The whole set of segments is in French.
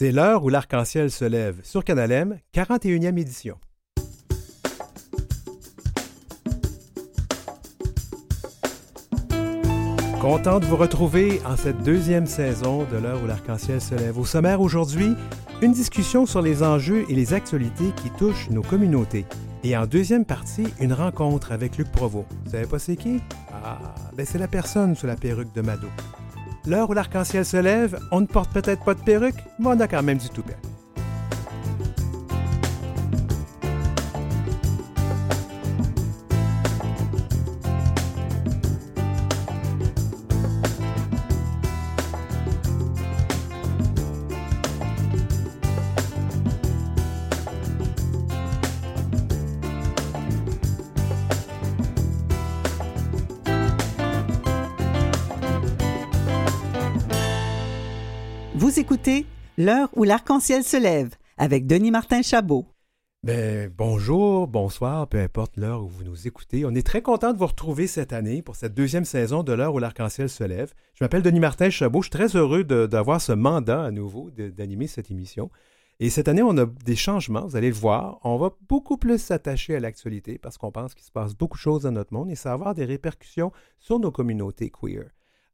C'est l'heure où l'arc-en-ciel se lève sur Canal M, 41e édition. Content de vous retrouver en cette deuxième saison de l'heure où l'arc-en-ciel se lève. Au sommaire aujourd'hui, une discussion sur les enjeux et les actualités qui touchent nos communautés. Et en deuxième partie, une rencontre avec Luc Provost. Vous savez pas c'est qui? Ah, ben c'est la personne sous la perruque de Mado. L'heure où l'arc-en-ciel se lève, on ne porte peut-être pas de perruque, mais on a quand même du toupet. L'heure où l'arc-en-ciel se lève avec Denis Martin Chabot. Ben, bonjour, bonsoir, peu importe l'heure où vous nous écoutez. On est très content de vous retrouver cette année pour cette deuxième saison de l'heure où l'arc-en-ciel se lève. Je m'appelle Denis Martin Chabot. Je suis très heureux d'avoir ce mandat à nouveau d'animer cette émission. Et cette année, on a des changements, vous allez le voir. On va beaucoup plus s'attacher à l'actualité parce qu'on pense qu'il se passe beaucoup de choses dans notre monde et ça va avoir des répercussions sur nos communautés queer.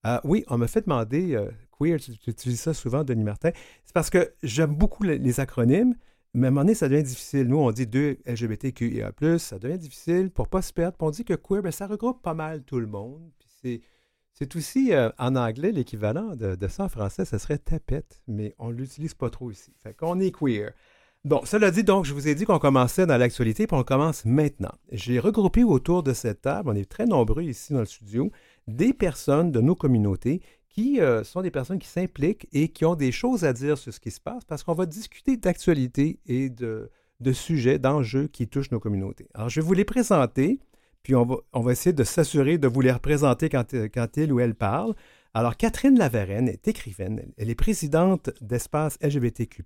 Euh, oui, on m'a fait demander, euh, queer, tu, utilises ça souvent, Denis Martin. C'est parce que j'aime beaucoup le- les acronymes, mais à un moment donné, ça devient difficile. Nous, on dit 2 LGBTQIA+, ça devient difficile pour pas se perdre. On dit que queer, ben, ça regroupe pas mal tout le monde. C'est, aussi, euh, en anglais, l'équivalent de, de ça en français, ça serait tapette, mais on l'utilise pas trop ici. Fait qu'on est queer. Bon, cela dit, donc, je vous ai dit qu'on commençait dans l'actualité, puis on commence maintenant. J'ai regroupé autour de cette table, on est très nombreux ici dans le studio, des personnes de nos communautés qui euh, sont des personnes qui s'impliquent et qui ont des choses à dire sur ce qui se passe parce qu'on va discuter d'actualité et de, de sujets, d'enjeux qui touchent nos communautés. Alors, je vais vous les présenter, puis on va, on va essayer de s'assurer de vous les représenter quand, euh, quand il ou elle parle. Alors, Catherine Lavarenne est écrivaine. Elle est présidente d'Espace LGBTQ+.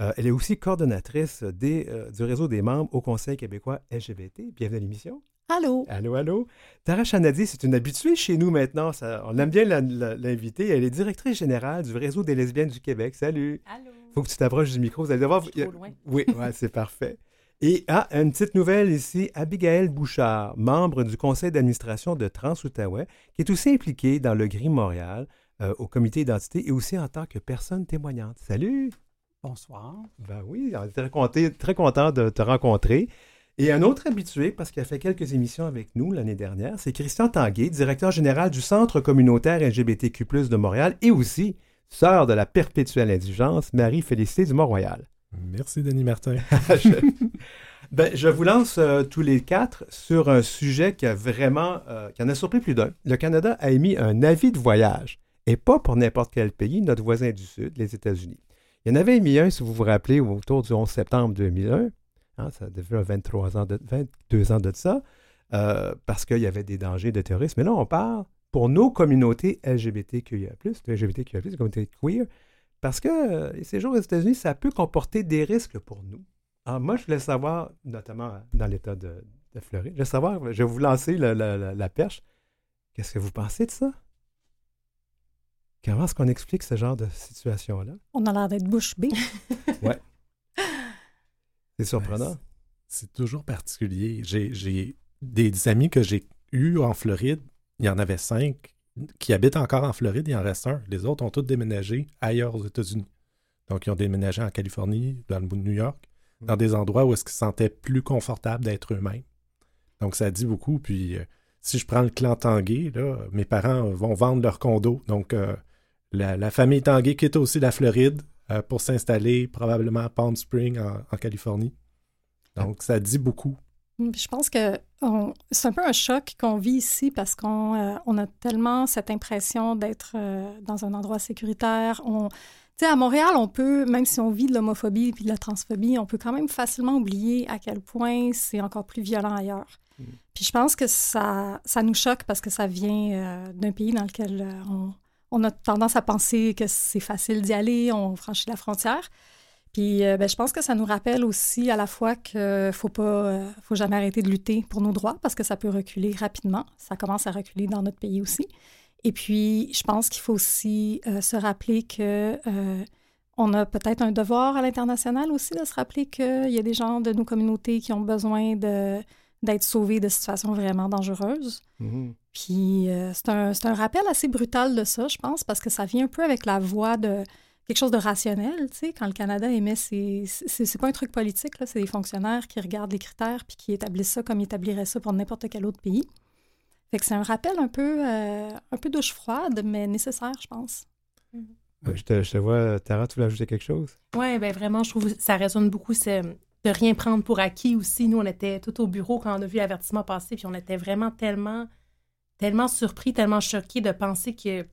Euh, elle est aussi coordonnatrice du réseau des membres au Conseil québécois LGBT. Bienvenue à l'émission. Allô? Allô, allô? Tara Chanadi, c'est une habituée chez nous maintenant. Ça- on aime bien l'inviter. Elle est directrice générale du réseau des lesbiennes du Québec. Salut. Allô? faut que tu t'approches du micro. Vous allez devoir. Je suis trop loin. Oui, ouais, c'est parfait. Et ah, une petite nouvelle ici, Abigail Bouchard, membre du conseil d'administration de Trans-Outaouais, qui est aussi impliquée dans le Gris Montréal, euh, au comité d'identité et aussi en tant que personne témoignante. Salut! Bonsoir. Ben oui, on est très content, très content de te rencontrer. Et un autre habitué, parce qu'il a fait quelques émissions avec nous l'année dernière, c'est Christian Tanguay, directeur général du Centre communautaire LGBTQ+, de Montréal et aussi sœur de la perpétuelle indulgence, Marie-Félicité du Mont-Royal. Merci, Denis Martin. je, ben, je vous lance euh, tous les quatre sur un sujet qui a vraiment, euh, qui en a surpris plus d'un. Le Canada a émis un avis de voyage, et pas pour n'importe quel pays, notre voisin du Sud, les États-Unis. Il y en avait émis un, si vous vous rappelez, autour du 11 septembre 2001. Hein, ça devait 23 ans de, 22 ans de ça, euh, parce qu'il y avait des dangers de terrorisme. Mais là, on parle pour nos communautés LGBTQIA+, LGBTQIA+, les communautés queer, parce que euh, les séjours aux États-Unis, ça peut comporter des risques pour nous. Alors, moi, je voulais savoir, notamment dans l'État de, de Floride, je voulais savoir, je vais vous lancer la, la- la- la perche. Qu'est-ce que vous pensez de ça? Comment est-ce qu'on explique ce genre de situation-là? On a l'air d'être bouche bée. C'est surprenant. C'est toujours particulier. J'ai des amis que j'ai eus en Floride. Il y en avait cinq qui habitent encore en Floride. Il en reste un. Les autres ont tous déménagé ailleurs aux États-Unis. Donc, ils ont déménagé en Californie, dans le bout de New York, dans des endroits où est-ce qu'ils se sentaient plus confortables d'être eux-mêmes. Donc, ça dit beaucoup. Puis, euh, si je prends le clan Tanguay, là, mes parents vont vendre leur condo. Donc, euh, la, la famille Tanguay quitte aussi la Floride euh, pour s'installer probablement à Palm Springs, en, en Californie. Donc, ça dit beaucoup. Je pense que c'est un peu un choc qu'on vit ici parce qu'on euh, on a tellement cette impression d'être euh, dans un endroit sécuritaire. On, à Montréal, on peut, même si on vit de l'homophobie et de la transphobie, on peut quand même facilement oublier à quel point c'est encore plus violent ailleurs. Mm. Puis je pense que ça, ça nous choque parce que ça vient euh, d'un pays dans lequel on, on a tendance à penser que c'est facile d'y aller, on franchit la frontière. Puis euh, ben, je pense que ça nous rappelle aussi à la fois qu'il faut pas, euh, faut jamais arrêter de lutter pour nos droits parce que ça peut reculer rapidement. Ça commence à reculer dans notre pays aussi. Et puis, je pense qu'il faut aussi euh, se rappeler que on a peut-être un devoir à l'international aussi de se rappeler qu'il y a des gens de nos communautés qui ont besoin de, d'être sauvés de situations vraiment dangereuses. Mhm. Puis euh, c'est un, c'est un rappel assez brutal de ça, je pense, parce que ça vient un peu avec la voix de quelque chose de rationnel, tu sais, quand le Canada émet ses... C'est, c'est pas un truc politique, là, c'est des fonctionnaires qui regardent les critères puis qui établissent ça comme ils établiraient ça pour n'importe quel autre pays. Fait que c'est un rappel un peu, euh, un peu douche froide, mais nécessaire, je pense. Euh, Je te, je te vois, Tara, tu voulais ajouter quelque chose? Oui, ben vraiment, je trouve que ça résonne beaucoup, c'est de rien prendre pour acquis aussi. Nous, on était tout au bureau quand on a vu l'avertissement passer, puis on était vraiment tellement, tellement surpris, tellement choqués de penser que,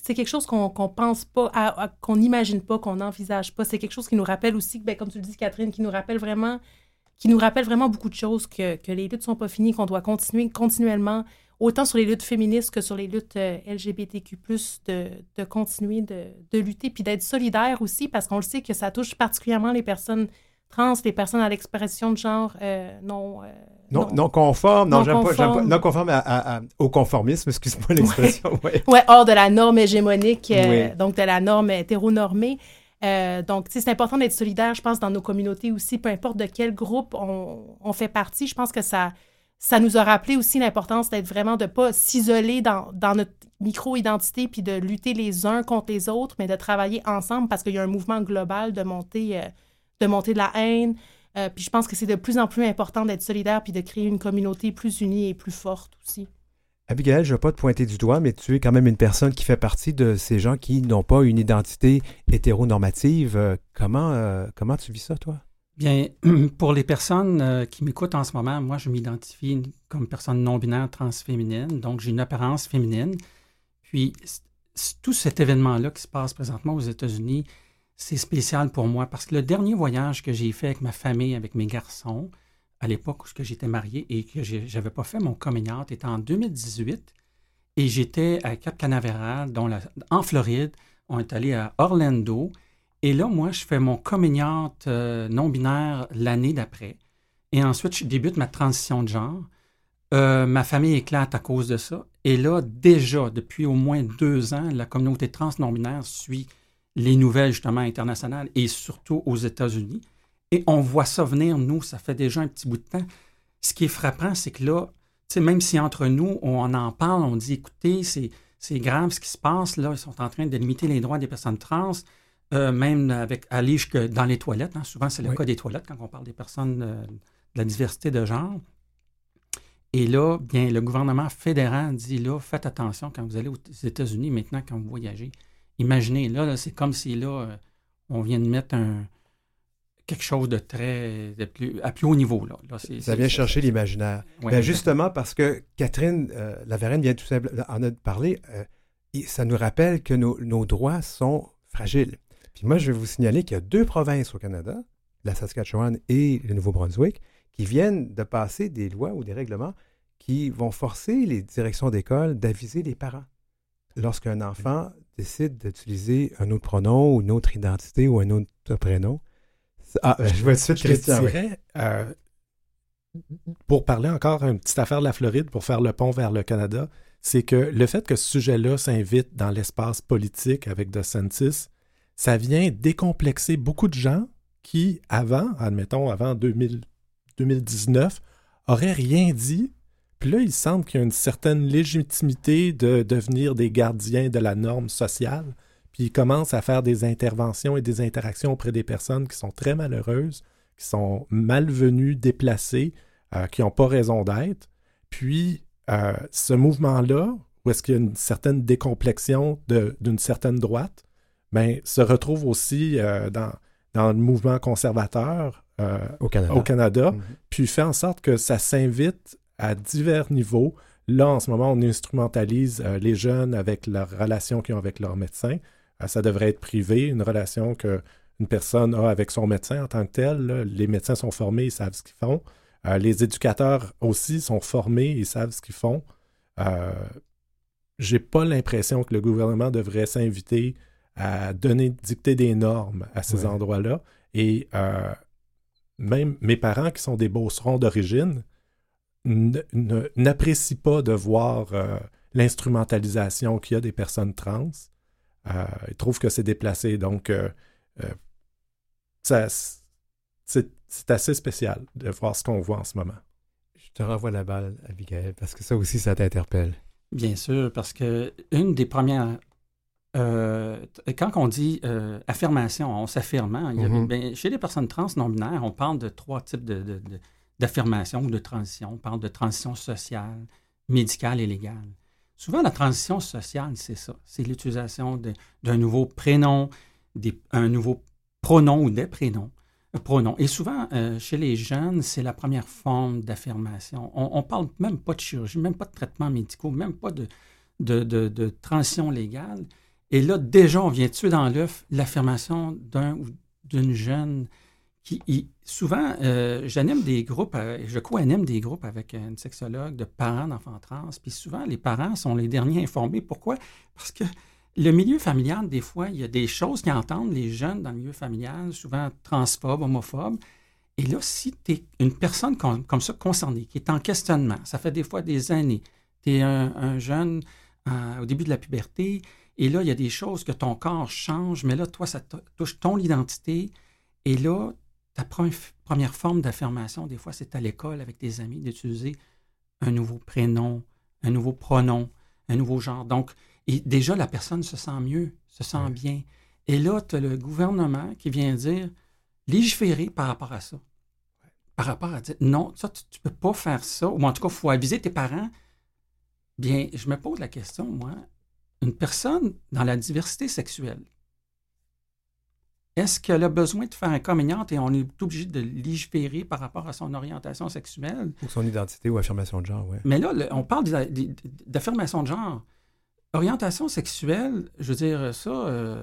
c'est quelque chose qu'on pense pas, qu'on n'imagine pas, qu'on n'envisage pas. C'est quelque chose qui nous rappelle aussi, ben, comme tu le dis, Catherine, qui nous rappelle vraiment, qui nous rappelle vraiment beaucoup de choses, que, que les luttes sont pas finies, qu'on doit continuer continuellement, autant sur les luttes féministes que sur les luttes euh, LGBTQ+, de, de continuer de, de lutter, puis d'être solidaire aussi, parce qu'on le sait que ça touche particulièrement les personnes trans, les personnes à l'expression de genre euh, non... euh, Non, non conforme, non, Non j'aime pas, pas- non conforme à- à- à- au conformisme, excuse-moi l'expression. ouais. Ouais, hors de la norme hégémonique, euh, Oui. donc de la norme hétéronormée. Donc, c'est important d'être solidaire, je pense, dans nos communautés aussi, peu importe de quel groupe on, on fait partie. Je pense que ça, ça nous a rappelé aussi l'importance d'être vraiment, de pas s'isoler dans, dans notre micro-identité, puis de lutter les uns contre les autres, mais de travailler ensemble parce qu'il y a un mouvement global de monter, euh, de, monter de la haine. Euh, puis je pense que c'est de plus en plus important d'être solidaire, puis de créer une communauté plus unie et plus forte aussi. Abigail, je ne veux pas te pointer du doigt, mais tu es quand même une personne qui fait partie de ces gens qui n'ont pas une identité hétéronormative. Euh, comment, euh, comment tu vis ça, toi? Bien, pour les personnes euh, qui m'écoutent en ce moment, moi, je m'identifie comme personne non-binaire transféminine, donc j'ai une apparence féminine. Puis, tout cet événement-là qui se passe présentement aux États-Unis, c'est spécial pour moi parce que le dernier voyage que j'ai fait avec ma famille, avec mes garçons, à l'époque où j'étais marié et que j'avais pas fait mon coming était en 2018. Et j'étais à Cap Canaveral, en Floride. On est allé à Orlando. Et là, moi, je fais mon coming euh, non-binaire l'année d'après. Et ensuite, je débute ma transition de genre. Euh, ma famille éclate à cause de ça. Et là, déjà, depuis au moins deux ans, la communauté trans non-binaire suit les nouvelles, justement, internationales et surtout aux États-Unis. Et on voit ça venir, nous, ça fait déjà un petit bout de temps. Ce qui est frappant, c'est que là, tu sais, même si entre nous, on en parle, on dit, écoutez, c'est, c'est grave ce qui se passe, là, ils sont en train de limiter les droits des personnes trans, euh, même avec aller jusque dans les toilettes. hein. Souvent, c'est le Oui. cas des toilettes quand on parle des personnes euh, de la diversité de genre. Et là, bien, le gouvernement fédéral dit là, faites attention quand vous allez aux États-Unis, maintenant, quand vous voyagez. Imaginez, là, là, c'est comme si là, euh, on vient de mettre un, quelque chose de très, de plus, à plus haut niveau. Là. Ça vient chercher l'imaginaire. Ouais, Ben, justement, parce que Catherine euh, Lavarenne vient tout simplement en a parlé, euh, et ça nous rappelle que nos, nos droits sont fragiles. Puis moi, je vais vous signaler qu'il y a deux provinces au Canada, la Saskatchewan et le Nouveau-Brunswick, qui viennent de passer des lois ou des règlements qui vont forcer les directions d'école d'aviser les parents lorsqu'un enfant décide d'utiliser un autre pronom ou une autre identité ou un autre prénom. Ah, je vois tout de suite euh, pour parler encore une petite affaire de la Floride, pour faire le pont vers le Canada, c'est que le fait que ce sujet-là s'invite dans l'espace politique avec DeSantis, ça vient décomplexer beaucoup de gens qui, avant, admettons, avant 2000 2019, auraient rien dit. Puis là, il semble qu'il y a une certaine légitimité de devenir des gardiens de la norme sociale. Puis ils commencent à faire des interventions et des interactions auprès des personnes qui sont très malheureuses, qui sont malvenues, déplacées, euh, qui n'ont pas raison d'être. Puis euh, ce mouvement-là, où est-ce qu'il y a une certaine décomplexion d'une certaine droite, ben, se retrouve aussi euh, dans, dans le mouvement conservateur euh, Au Canada. au Canada, Mhm. puis fait en sorte que ça s'invite à divers niveaux. Là, en ce moment, on instrumentalise euh, les jeunes avec leur relation qu'ils ont avec leur médecin. Euh, ça devrait être privé, une relation que une personne a avec son médecin en tant que tel. là. Les médecins sont formés, ils savent ce qu'ils font. Euh, les éducateurs aussi sont formés, ils savent ce qu'ils font. J'ai pas l'impression que le gouvernement devrait s'inviter à donner, dicter des normes à ces Ouais. endroits-là. Et même mes parents, qui sont des beaucerons d'origine, n'apprécient pas de voir euh, l'instrumentalisation qu'il y a des personnes trans. ils trouvent que c'est déplacé. Donc, ça, c'est assez spécial de voir ce qu'on voit en ce moment. Je te renvoie la balle, Abigail, parce que ça aussi, ça t'interpelle. Bien sûr, parce que une des premières. Euh, quand on dit euh, affirmation, on s'affirme. Hein, mm-hmm. ben, chez les personnes trans non-binaires, on parle de trois types d'affirmation ou de transition. On parle de transition sociale, médicale et légale. Souvent, la transition sociale, c'est ça. C'est l'utilisation d'un nouveau prénom, un nouveau pronom ou des prénoms pronom. Et souvent, euh, chez les jeunes, c'est la première forme d'affirmation. On ne parle même pas de chirurgie, même pas de traitements médicaux, même pas de, de, transition légale. Et là, déjà, on vient tuer dans l'œuf l'affirmation d'un ou d'une jeune souvent, euh, j'anime des groupes, euh, je co-anime des groupes avec une sexologue de parents d'enfants trans. Puis souvent, les parents sont les derniers informés. Pourquoi? Parce que le milieu familial, des fois, il y a des choses qui entendent les jeunes dans le milieu familial, souvent transphobes, homophobes. Et là, si tu es une personne comme, ça concernée, qui est en questionnement, ça fait des fois des années, tu es un, jeune euh, au début de la puberté, et là, il y a des choses que ton corps change, mais là, toi, ça touche ton identité. Et là, ta première forme d'affirmation, des fois, c'est à l'école avec tes amis d'utiliser un nouveau prénom, un nouveau pronom, un nouveau genre. Donc, et déjà, la personne se sent mieux, se sent bien. Et là, tu as le gouvernement qui vient dire légiférer par rapport à ça. Par rapport à dire non, ça, tu ne peux pas faire ça. Ou en tout cas, il faut aviser tes parents. Bien, je me pose la question, moi, une personne dans la diversité sexuelle, est-ce qu'elle a besoin de faire un communiant et on est obligé de légiférer par rapport à son orientation sexuelle? Ou son identité ou affirmation de genre, oui. Mais là, on parle d'affirmation de genre. Orientation sexuelle, je veux dire, ça, euh,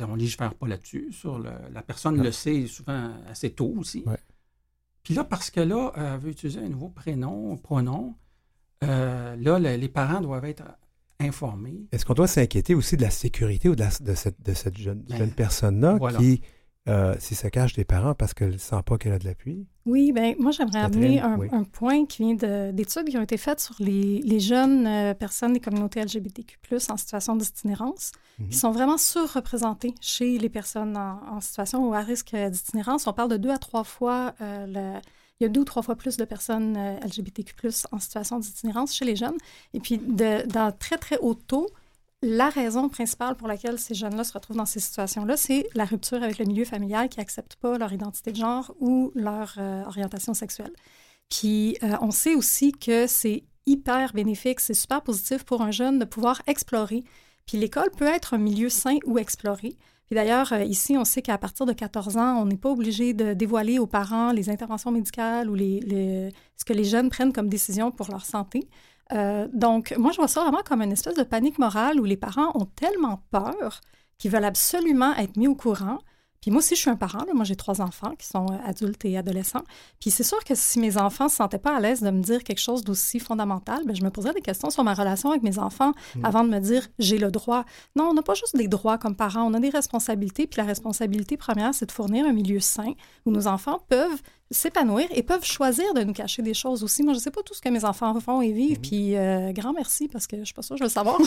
on ne légifère pas là-dessus. Sur la personne le sait souvent assez tôt aussi. Puis là, parce que là, elle veut utiliser un nouveau prénom, pronom, euh, là, les parents doivent être informés. Est-ce qu'on doit s'inquiéter aussi de la sécurité ou de, cette, de cette jeune, ben, jeune personne-là qui euh, si ça cache des parents parce qu'elle ne sent pas qu'elle a de l'appui? Oui, bien, moi, j'aimerais amener un, point qui vient d'études qui ont été faites sur les, jeunes euh, personnes des communautés LGBTQ, en situation d'itinérance, qui mhm. sont vraiment surreprésentées chez les personnes en, situation ou à risque d'itinérance. On parle de deux à trois fois euh, le, il y a deux ou trois fois plus de personnes LGBTQ, en situation d'itinérance chez les jeunes. Et puis, dans très, très haut taux, la raison principale pour laquelle ces jeunes-là se retrouvent dans ces situations-là, c'est la rupture avec le milieu familial qui n'accepte pas leur identité de genre ou leur euh, orientation sexuelle. Puis euh, on sait aussi que c'est hyper bénéfique, c'est super positif pour un jeune de pouvoir explorer. Puis l'école peut être un milieu sain où explorer. Puis d'ailleurs, euh, ici, on sait qu'à partir de 14 ans, on n'est pas obligé de dévoiler aux parents les interventions médicales ou ce que les jeunes prennent comme décision pour leur santé. Euh, donc, moi, je vois ça vraiment comme une espèce de panique morale où les parents ont tellement peur qu'ils veulent absolument être mis au courant puis moi aussi, je suis un parent. Moi, j'ai trois enfants qui sont euh, adultes et adolescents. Puis c'est sûr que si mes enfants ne se sentaient pas à l'aise de me dire quelque chose d'aussi fondamental, bien, je me poserais des questions sur ma relation avec mes enfants mm. avant de me dire j'ai le droit. Non, on n'a pas juste des droits comme parents, on a des responsabilités. Puis la responsabilité première, c'est de fournir un milieu sain où nos enfants peuvent s'épanouir et peuvent choisir de nous cacher des choses aussi. Moi, je ne sais pas tout ce que mes enfants font et vivent, mm. puis euh, grand merci parce que je ne suis pas sûre, je veux le savoir.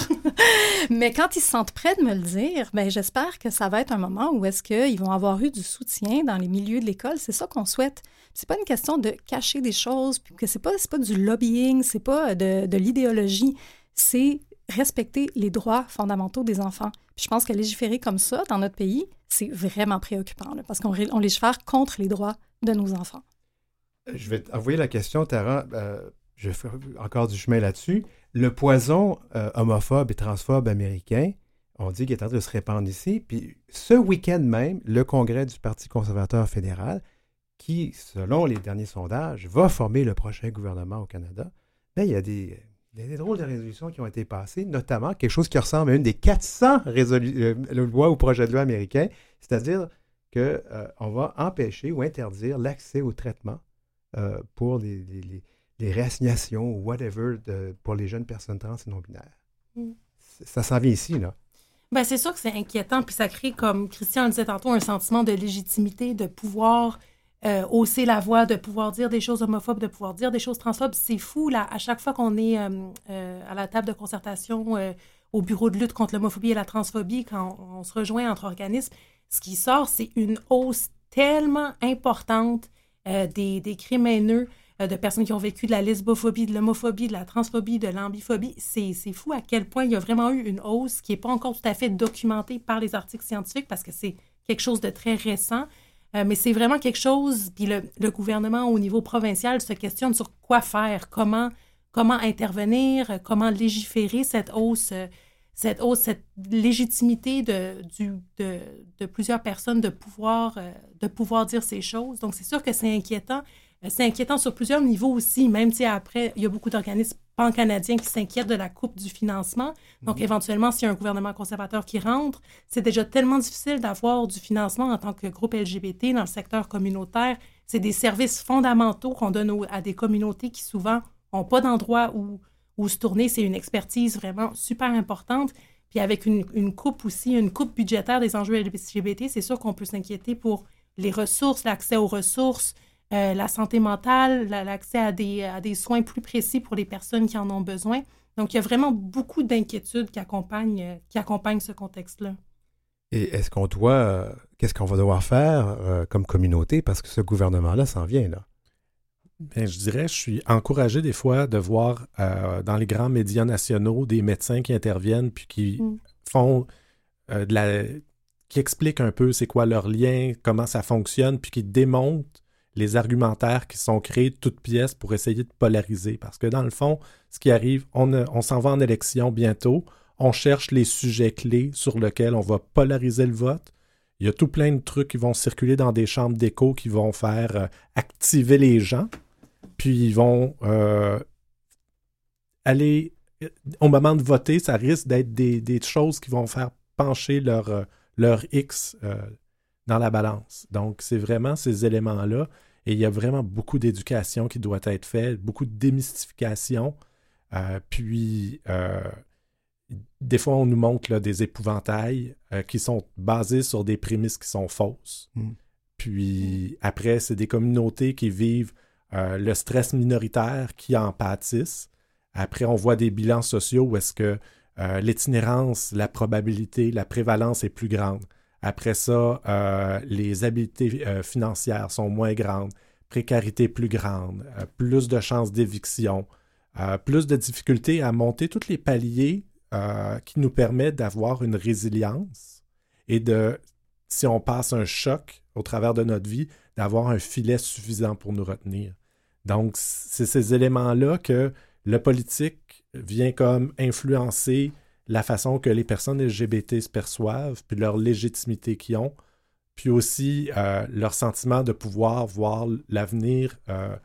Mais quand ils se sentent prêts de me le dire, ben j'espère que ça va être un moment où est-ce qu'ils vont avoir eu du soutien dans les milieux de l'école. C'est ça qu'on souhaite. C'est pas une question de cacher des choses, que c'est pas, pas du lobbying, c'est pas de, de l'idéologie. C'est respecter les droits fondamentaux des enfants. Puis je pense que légiférer comme ça dans notre pays, c'est vraiment préoccupant, parce qu'on on légifère contre les droits de nos enfants. Je vais envoyer la question, Tara. Euh, je fais encore du chemin là-dessus. Le poison euh, homophobe et transphobe américain, on dit qu'il est en train de se répandre ici. Puis ce week-end même, le Congrès du Parti conservateur fédéral, qui, selon les derniers sondages, va former le prochain gouvernement au Canada, bien, il, y a des, drôles de résolutions qui ont été passées, notamment quelque chose qui ressemble à une des 400 euh, lois ou projets de loi américains, c'est-à-dire qu'on euh, va empêcher ou interdire l'accès au traitement euh, pour les, les, réassignations ou whatever pour les jeunes personnes trans et non-binaires. Mm. Ça s'en vient ici, là. Ben, c'est sûr que c'est inquiétant, puis ça crée, comme Christian le disait tantôt, un sentiment de légitimité, de pouvoir euh, hausser la voix, de pouvoir dire des choses homophobes, de pouvoir dire des choses transphobes. C'est fou, là, à chaque fois qu'on est à la table de concertation au bureau de lutte contre l'homophobie et la transphobie, quand on, se rejoint entre organismes, ce qui sort, c'est une hausse tellement importante euh, des, des, crimes haineux euh, de personnes qui ont vécu de la lesbophobie, de l'homophobie, de la transphobie, de l'ambiphobie. C'est fou à quel point il y a vraiment eu une hausse qui n'est pas encore tout à fait documentée par les articles scientifiques parce que c'est quelque chose de très récent. Euh, mais c'est vraiment quelque chose, puis le, le, gouvernement au niveau provincial se questionne sur quoi faire, comment, comment intervenir, comment légiférer cette hausse, cette hausse, cette légitimité de, du, de, de plusieurs personnes de pouvoir, de pouvoir dire ces choses. Donc, c'est sûr que c'est inquiétant. Euh, c'est inquiétant sur plusieurs niveaux aussi, même si après, il y a beaucoup d'organismes pan-canadiens qui s'inquiètent de la coupe du financement. Donc, mhm. éventuellement, s'il y a un gouvernement conservateur qui rentre, c'est déjà tellement difficile d'avoir du financement en tant que groupe LGBT dans le secteur communautaire. C'est des services fondamentaux qu'on donne à des communautés qui souvent n'ont pas d'endroit où, où se tourner. C'est une expertise vraiment super importante. Puis avec une, coupe aussi, une coupe budgétaire des enjeux LGBT, c'est sûr qu'on peut s'inquiéter pour les ressources, l'accès aux ressources, euh, la santé mentale, l'accès à des, soins plus précis pour les personnes qui en ont besoin. Donc, il y a vraiment beaucoup d'inquiétudes qui accompagnent, euh, ce contexte-là. Et est-ce qu'on doit, euh, qu'est-ce qu'on va devoir faire comme communauté? Parce que ce gouvernement-là s'en vient, là? Bien, je dirais, je suis encouragé des fois de voir dans les grands médias nationaux des médecins qui interviennent puis qui mm. font de la. qui expliquent un peu c'est quoi leur lien, comment ça fonctionne, puis qui démontrent les argumentaires qui sont créés de toutes pièces pour essayer de polariser. Parce que dans le fond, ce qui arrive, on, on s'en va en élection bientôt, on cherche les sujets clés sur lesquels on va polariser le vote. Il y a tout plein de trucs qui vont circuler dans des chambres d'écho qui vont faire euh, activer les gens, puis ils vont euh, aller, euh, au moment de voter, ça risque d'être des, des, choses qui vont faire pencher leur, leur X dans la balance. Donc, c'est vraiment ces éléments-là. Et il y a vraiment beaucoup d'éducation qui doit être faite, beaucoup de démystification. Euh, puis, euh, des fois, on nous montre là, des épouvantails euh, qui sont basés sur des prémices qui sont fausses. Mm. Puis, après, c'est des communautés qui vivent le stress minoritaire, qui en pâtissent. Après, on voit des bilans sociaux où est-ce que l'itinérance, la probabilité, la prévalence est plus grande. Après ça, euh, les habiletés euh, financières sont moins grandes, précarité plus grande, euh, plus de chances d'éviction, plus de difficultés à monter tous les paliers qui nous permettent d'avoir une résilience et de, si on passe un choc au travers de notre vie, d'avoir un filet suffisant pour nous retenir. Donc, c'est ces éléments-là que le politique vient comme influencer la façon que les personnes LGBT se perçoivent, puis leur légitimité qu'ils ont, puis aussi euh, leur sentiment de pouvoir voir l'avenir euh,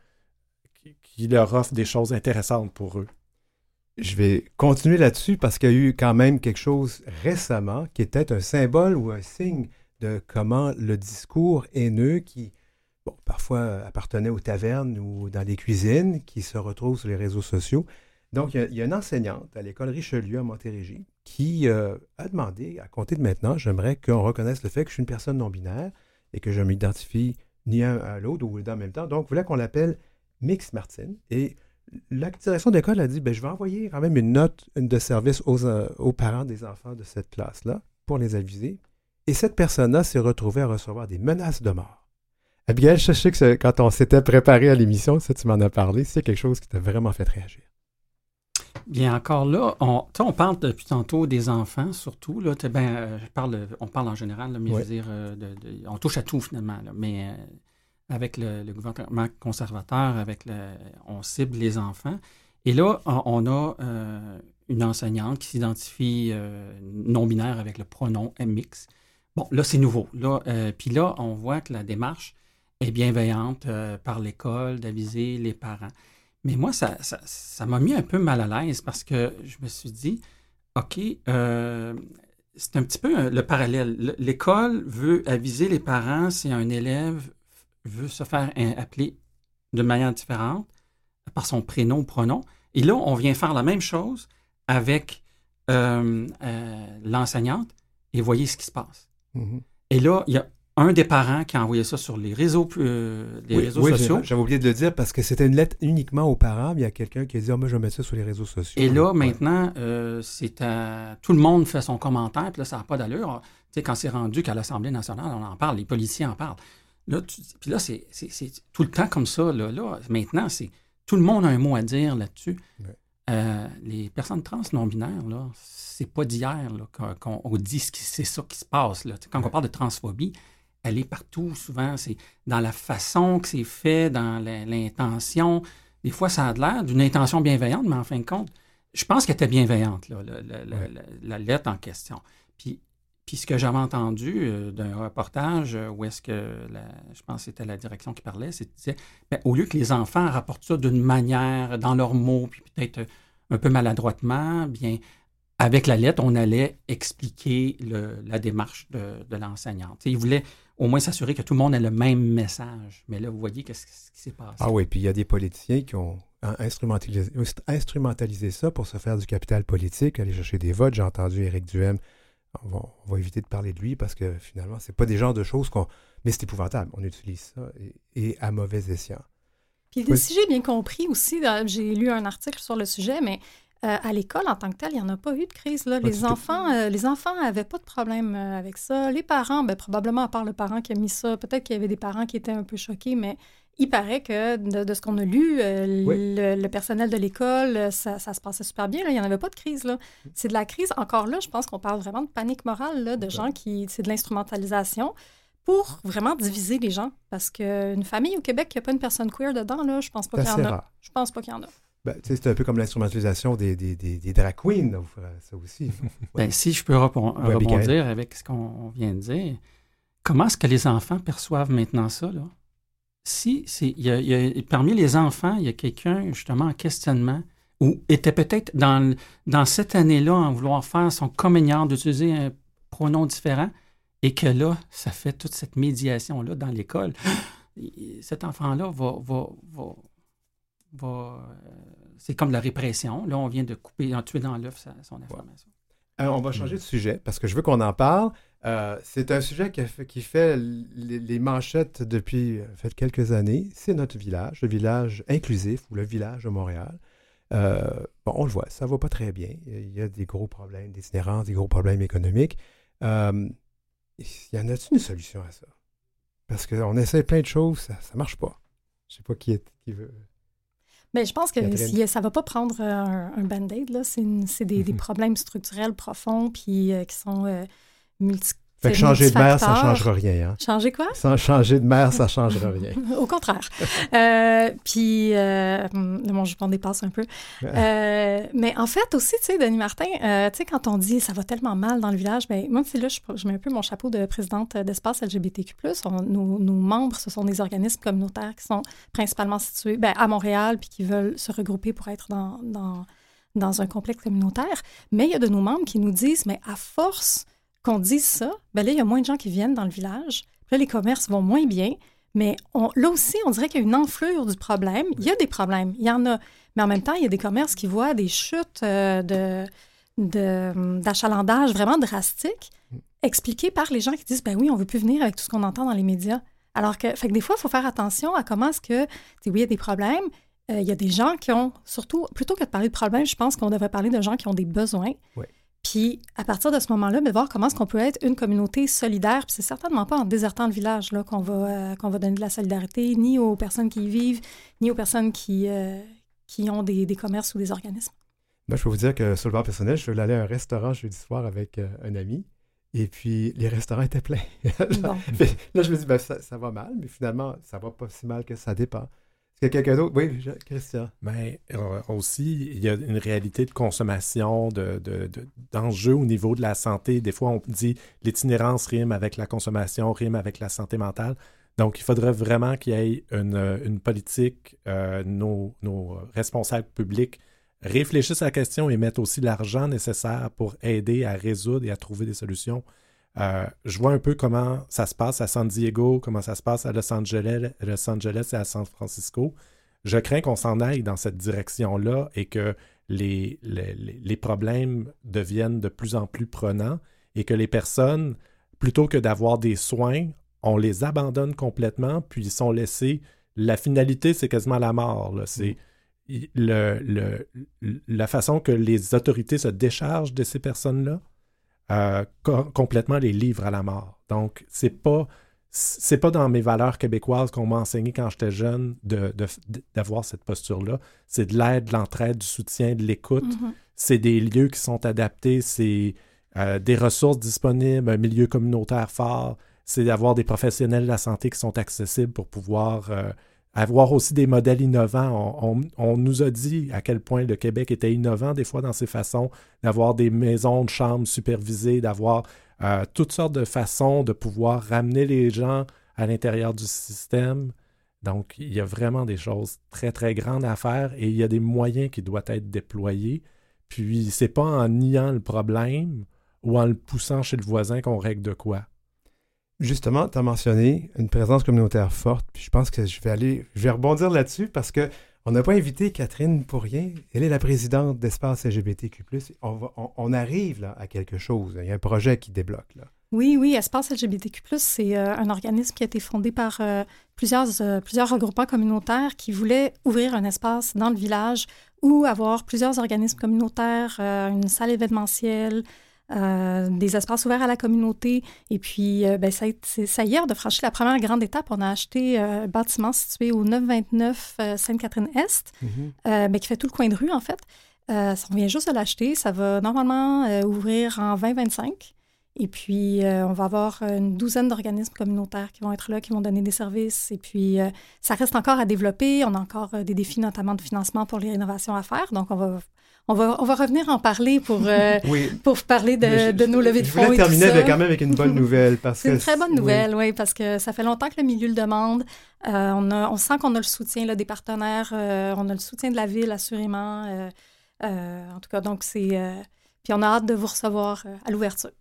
qui leur offre des choses intéressantes pour eux. Je vais continuer là-dessus parce qu'il y a eu quand même quelque chose récemment qui était un symbole ou un signe de comment le discours haineux qui, bon, parfois appartenait aux tavernes ou dans les cuisines, qui se retrouve sur les réseaux sociaux, donc, il y, a, une enseignante à l'école Richelieu à Montérégie qui euh, a demandé, à compter de maintenant, j'aimerais qu'on reconnaisse le fait que je suis une personne non-binaire et que je m'identifie ni un à l'autre ou en même temps. Donc, voulait qu'on l'appelle Mix Martine. Et la direction d'école a dit ben, je vais envoyer quand même une note de service aux, euh, aux parents des enfants de cette classe-là pour les aviser. Et cette personne-là s'est retrouvée à recevoir des menaces de mort. Abigail, je sais que quand on s'était préparé à l'émission, ça, tu m'en as parlé, c'est quelque chose qui t'a vraiment fait réagir. Bien, encore là, on, on parle depuis tantôt des enfants, surtout. Là, ben, euh, je parle, on parle en général, mais je veux dire, euh, on touche à tout finalement. mais euh, avec le, gouvernement conservateur, avec le, on cible les enfants. Et là, on, a une enseignante qui s'identifie non-binaire avec le pronom MX. Bon, là, c'est nouveau. Là, puis là, on voit que la démarche bienveillante par l'école d'aviser les parents. Mais moi, ça, ça, m'a mis un peu mal à l'aise parce que je me suis dit, OK, euh, c'est un petit peu le parallèle. L'école veut aviser les parents si un élève veut se faire appeler de manière différente par son prénom ou pronom. Et là, on vient faire la même chose avec euh, euh, l'enseignante et voyez ce qui se passe. Mm-hmm. Et là, il y a un des parents qui a envoyé ça sur les réseaux, euh, les Oui, réseaux oui, sociaux. J'avais oublié de le dire parce que c'était une lettre uniquement aux parents, mais il y a quelqu'un qui a dit Ah, Moi, je vais mettre ça sur les réseaux sociaux. Et là, Ouais. maintenant, euh, c'est à- tout le monde fait son commentaire, puis là, ça n'a pas d'allure. Tu sais, quand c'est rendu qu'à l'Assemblée nationale, on en parle, les policiers en parlent. Là, tu- puis là, c'est c'est- c'est tout le temps comme ça. Là, Là, maintenant, c'est tout le monde a un mot à dire là-dessus. Ouais. Euh, les personnes trans non-binaires, là, c'est pas d'hier là, qu'on qu'on- on dit ce qui- c'est ça qui se passe. Là. Quand on parle de transphobie, elle est partout souvent. C'est dans la façon que c'est fait, dans l'intention. Des fois, ça a l'air d'une intention bienveillante, mais en fin de compte, je pense qu'elle était bienveillante, là, Ouais. la, la lettre en question. Puis, puis ce que j'avais entendu euh, d'un reportage euh, où est-ce que, je pense que c'était la direction qui parlait, c'était, ben, au lieu que les enfants rapportent ça d'une manière, dans leurs mots, puis peut-être euh, un peu maladroitement, bien, avec la lettre, on allait expliquer le- la démarche de, de l'enseignante. Ils voulaient au moins s'assurer que tout le monde ait le même message. Mais là, vous voyez qu'est-ce ce qui s'est passé. Ah oui, puis il y a des politiciens qui ont in- instrumentalisé, instrumentalisé ça pour se faire du capital politique, aller chercher des votes. J'ai entendu Éric Duhem. On va, on va éviter de parler de lui parce que finalement, c'est pas des genres de choses qu'on. Mais c'est épouvantable. On utilise ça et, et à mauvais escient. Puis Oui. si j'ai bien compris aussi, j'ai lu un article sur le sujet, mais euh, à l'école, en tant que tel, il n'y en a pas eu de crise. Là. Du Les, enfants, euh, les enfants n'avaient pas de problème euh, avec ça. Les parents, ben, probablement à part le parent qui a mis ça, peut-être qu'il y avait des parents qui étaient un peu choqués, mais il paraît que de, de ce qu'on a lu, euh, Oui. le, le personnel de l'école, euh, ça, ça se passait super bien. là. Il n'y en avait pas de crise. là. C'est de la crise. Encore là, je pense qu'on parle vraiment de panique morale, là, de gens qui... C'est de l'instrumentalisation pour vraiment diviser les gens. Parce qu'une famille au Québec qui n'a pas une personne queer dedans, là, je pense pas qu'il y en a. rare. Je pense pas qu'il y en a. Ben, c'est un peu comme l'instrumentalisation des, des, des, des drag queens. là, vous ferez ça aussi. Ben, si je peux Ouais, rebondir avec ce qu'on vient de dire, comment est-ce que les enfants perçoivent maintenant ça? Là? Si c'est, il y a- il y a- parmi les enfants, il y a quelqu'un justement en questionnement ou était peut-être dans, dans cette année-là en vouloir faire son communion, d'utiliser un pronom différent, et que là, ça fait toute cette médiation-là dans l'école. Cet enfant-là va, va, va, va, euh, c'est comme la répression. Là, on vient de couper, en tuer dans l'œuf son information. Euh, on va changer de sujet parce que je veux qu'on en parle. Euh, c'est un sujet qui, a fait, qui fait les, les manchettes depuis euh, fait quelques années. C'est notre village, le village inclusif ou le village de Montréal. Euh, bon, on le voit, ça va pas très bien. Il y a des gros problèmes d'itinérance, des gros problèmes économiques. Euh, y en a-t-il une solution à ça? Parce qu'on essaie plein de choses, ça ne marche pas. Je sais pas qui, est, qui veut. Mais je pense que si- ça va pas prendre euh, un, un band-aid. là. C'est des, des Mhm. problèmes structurels profonds puis euh, qui sont euh, multi Fait que changer de maire, ça ne changera rien. Hein? Changer quoi? Sans changer de maire, ça ne changera rien. Au contraire. Euh, puis, euh, hum, mon jupon dépasse un peu. Euh, mais en fait, aussi, tu sais, Denis Martin, euh, tu sais, quand on dit ça va tellement mal dans le village, ben, moi, c'est là, je, je mets un peu mon chapeau de présidente d'espace LGBTQ. On- nos, nos membres, ce sont des organismes communautaires qui sont principalement situés ben, à Montréal puis qui veulent se regrouper pour être dans, dans, dans un complexe communautaire. Mais il y a de nos membres qui nous disent, mais à force qu'on dise ça, ben là, il y a moins de gens qui viennent dans le village. Là, les commerces vont moins bien. Mais là aussi, on dirait qu'il y a une enflure du problème. Il y a des problèmes, il y en a. Mais en même temps, il y a des commerces qui voient des chutes euh, de, d'achalandage vraiment drastiques, expliquées par les gens qui disent, ben oui, on veut plus venir avec tout ce qu'on entend dans les médias. Alors que, fait que des fois, il faut faire attention à comment est-ce que, oui, il y a des problèmes. Euh, il y a des gens qui ont, surtout, plutôt que de parler de problèmes, je pense qu'on devrait parler de gens qui ont des besoins. Puis, à partir de ce moment-là, ben, voir comment est-ce qu'on peut être une communauté solidaire. Puis, c'est certainement pas en désertant le village là, qu'on va, euh, qu'on va donner de la solidarité, ni aux personnes qui y vivent, ni aux personnes qui, euh, qui ont des, des commerces ou des organismes. Moi, je peux vous dire que sur le plan personnel, je voulais aller à un restaurant jeudi soir avec euh, un ami. Et puis, les restaurants étaient pleins. Bon. Mais là, je me dis, ben, ça, ça va mal, mais finalement, ça va pas si mal que ça dépend. Y a quelqu'un d'autre? Oui, je- Christian. Mais euh, aussi, il y a une réalité de consommation, de, de- de- d'enjeux au niveau de la santé. Des fois, on dit l'itinérance rime avec la consommation, rime avec la santé mentale. Donc, il faudrait vraiment qu'il y ait une, une politique, euh, nos, nos responsables publics réfléchissent à la question et mettent aussi l'argent nécessaire pour aider à résoudre et à trouver des solutions. Euh, je vois un peu comment ça se passe à San Diego, comment ça se passe à Los Angeles, Los Angeles et à San Francisco. Je crains qu'on s'en aille dans cette direction-là et que les, les, les- les problèmes deviennent de plus en plus prenants et que les personnes, plutôt que d'avoir des soins, on les abandonne complètement, puis ils sont laissés. La finalité, c'est quasiment la mort. C'est le, la façon que les autorités se déchargent de ces personnes-là, euh, complètement les livre à la mort. Donc, c'est pas c'est pas dans mes valeurs québécoises qu'on m'a enseigné quand j'étais jeune d'avoir de, cette posture-là. C'est de l'aide, de l'entraide, du soutien, de l'écoute. Mm-hmm. C'est des lieux qui sont adaptés, c'est euh, des ressources disponibles, un milieu communautaire fort. C'est d'avoir des professionnels de la santé qui sont accessibles pour pouvoir euh, avoir aussi des modèles innovants. On, nous a dit à quel point le Québec était innovant des fois dans ses façons d'avoir des maisons de chambre supervisées, d'avoir euh, toutes sortes de façons de pouvoir ramener les gens à l'intérieur du système. Donc, il y a vraiment des choses très, très grandes à faire et il y a des moyens qui doivent être déployés. Puis, c'est pas en niant le problème ou en le poussant chez le voisin qu'on règle de quoi. Justement, tu as mentionné une présence communautaire forte, puis je pense que je vais aller, je vais rebondir là-dessus parce que on n'a pas invité Catherine pour rien. Elle est la présidente d'Espace LGBTQ+. On, arrive à quelque chose. Il y a un projet qui débloque. Là. Oui, oui, Espace LGBTQ+, c'est euh, un organisme qui a été fondé par euh, plusieurs, euh, plusieurs regroupements communautaires qui voulaient ouvrir un espace dans le village où avoir plusieurs organismes communautaires, une salle événementielle, euh, des espaces ouverts à la communauté. Et puis, euh, ben, ça, ça y est, on a franchi la première grande étape. On a acheté euh, un bâtiment situé au 929 Sainte-Catherine-Est, mhm. ben, qui fait tout le coin de rue, en fait. on vient juste de l'acheter. Ça va normalement ouvrir en 2025. Et puis, on va avoir une douzaine d'organismes communautaires qui vont être là, qui vont donner des services. Et puis, ça reste encore à développer. On a encore des défis, notamment de financement pour les rénovations à faire. Donc, on va on va, on va revenir en parler pour, euh, pour parler de, de nos levées de fonds. Je voulais terminer avec, quand même avec une bonne nouvelle. C'est une très bonne nouvelle, oui. parce que ça fait longtemps que le milieu le demande. Euh, on, a, on sent qu'on a le soutien là, des partenaires, euh, on a le soutien de la ville, assurément. en tout cas, donc c'est... puis on a hâte de vous recevoir à l'ouverture.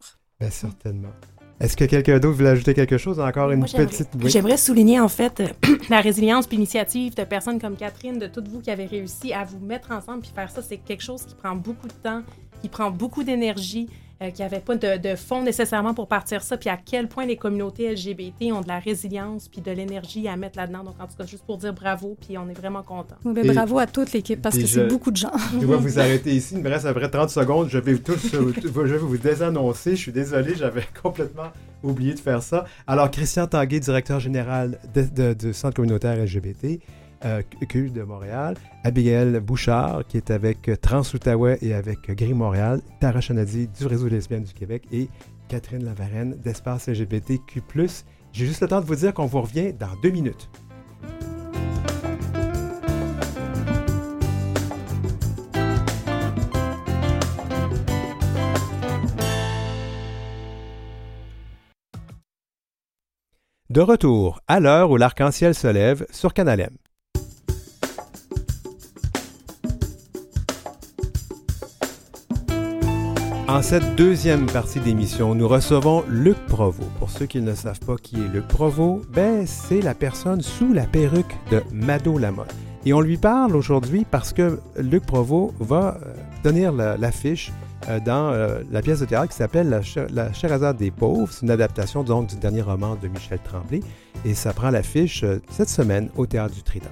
Bien, certainement. Est-ce que quelqu'un d'autre voulait ajouter quelque chose? Encore une petite. J'aimerais souligner en fait la résilience puis l'initiative de personnes comme Catherine, de toutes vous qui avez réussi à vous mettre ensemble puis faire ça. C'est quelque chose qui prend beaucoup de temps, qui prend beaucoup d'énergie. Euh, qu'il n'y avait pas de, fonds nécessairement pour partir ça, puis à quel point les communautés LGBT ont de la résilience puis de l'énergie à mettre là-dedans. Donc, en tout cas, juste pour dire bravo, puis on est vraiment contents. bravo à toute l'équipe, parce que c'est beaucoup de gens. Je vais vous arrêter ici. Il me reste à peu près 30 secondes. Je vais, tous, je vais vous désannoncer. Je suis désolé, j'avais complètement oublié de faire ça. Alors, Christian Tanguay, directeur général du Centre communautaire LGBT, euh, de Montréal, Abigail Bouchard, qui est avec Trans-Outaouais et avec Gris Montréal, Tara Chanadi du Réseau lesbienne du Québec et Catherine Lavarenne d'Espace LGBTQ. J'ai juste le temps de vous dire qu'on vous revient dans deux minutes. De retour à l'heure où l'arc-en-ciel se lève sur Canal En cette deuxième partie d'émission, nous recevons Luc Provost. Pour ceux qui ne savent pas qui est Luc Provost, ben, c'est la personne sous la perruque de Mado Lamotte. Et on lui parle aujourd'hui parce que Luc Provost va euh, donner l'affiche euh, dans euh, la pièce de théâtre qui s'appelle La, la des pauvres. C'est une adaptation du dernier roman de Michel Tremblay. Et ça prend l'affiche cette semaine au Théâtre du Trident.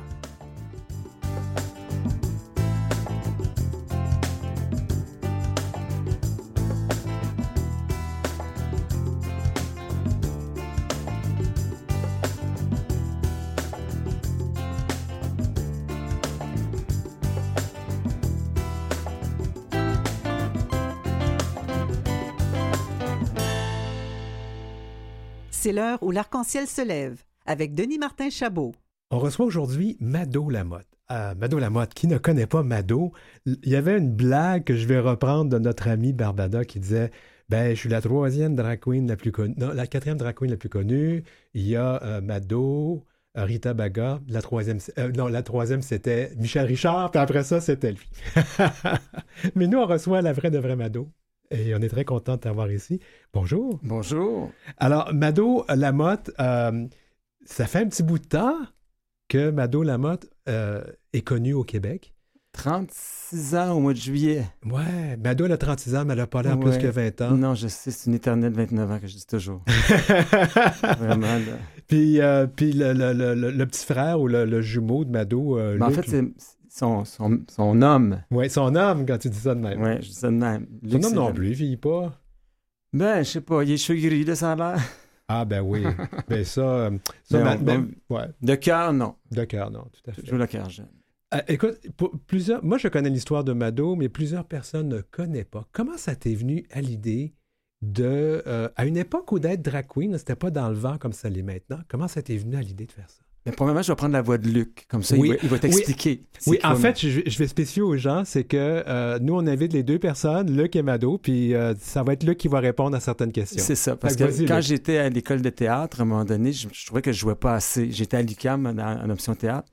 Où l'arc-en-ciel se lève avec Denis Martin Chabot. On reçoit aujourd'hui Mado Lamotte. Euh, Mado Lamotte, qui ne connaît pas Mado, il y avait une blague que je vais reprendre de notre ami Barbada qui disait ben, je suis la troisième drag queen la plus connue. Non, la quatrième drag queen la plus connue. Il y a euh, Mado, euh, Rita Baga. La troisième, non, la troisième, c'était Michel Richard. Puis après ça, c'était lui. Mais nous, on reçoit la vraie de vraie Mado et on est très content de t'avoir ici. Bonjour. Bonjour. Alors, Mado Lamotte, euh, ça fait un petit bout de temps que Mado Lamotte euh, est connu au Québec. 36 ans au mois de juillet. Ouais, Mado, elle a 36 ans, mais elle a pas l'air Ouais. plus que 20 ans. Non, je sais, c'est une éternelle 29 ans que je dis toujours. Vraiment, là. puis euh, puis le, le- le- le- petit frère ou le, le jumeau de Mado. Mais en fait, c'est son, son, son homme. Ouais, son homme, quand tu dis ça de même. Ouais, je dis ça de même. Son homme non plus, il vieillit pas. Ben, je sais pas, il est cheveux gris, là, ça a l'air. Ah, ben oui. ben ça, euh, ça Mais ma- on- même- ouais, De cœur, non. de cœur, non, tout à fait. Je joue le cœur jeune. Euh, écoute, pour plusieurs, moi je connais l'histoire de Mado, mais plusieurs personnes ne connaissent pas. Comment ça t'est venu à l'idée de, euh, à une époque où d'être drag queen, c'était pas dans le vent comme ça l'est maintenant, comment ça t'est venu à l'idée de faire ça? Mais premièrement, je vais prendre la voix de Luc. Comme ça, Oui. il va, t'expliquer. Oui, en fait, je, je vais spécifier aux gens, c'est que euh, nous, on invite les deux personnes, Luc et Mado, puis euh, ça va être Luc qui va répondre à certaines questions. C'est ça. Parce que quand j'étais à l'école de théâtre, à un moment donné, je, je trouvais que je jouais pas assez. J'étais à l'UQAM en, en option théâtre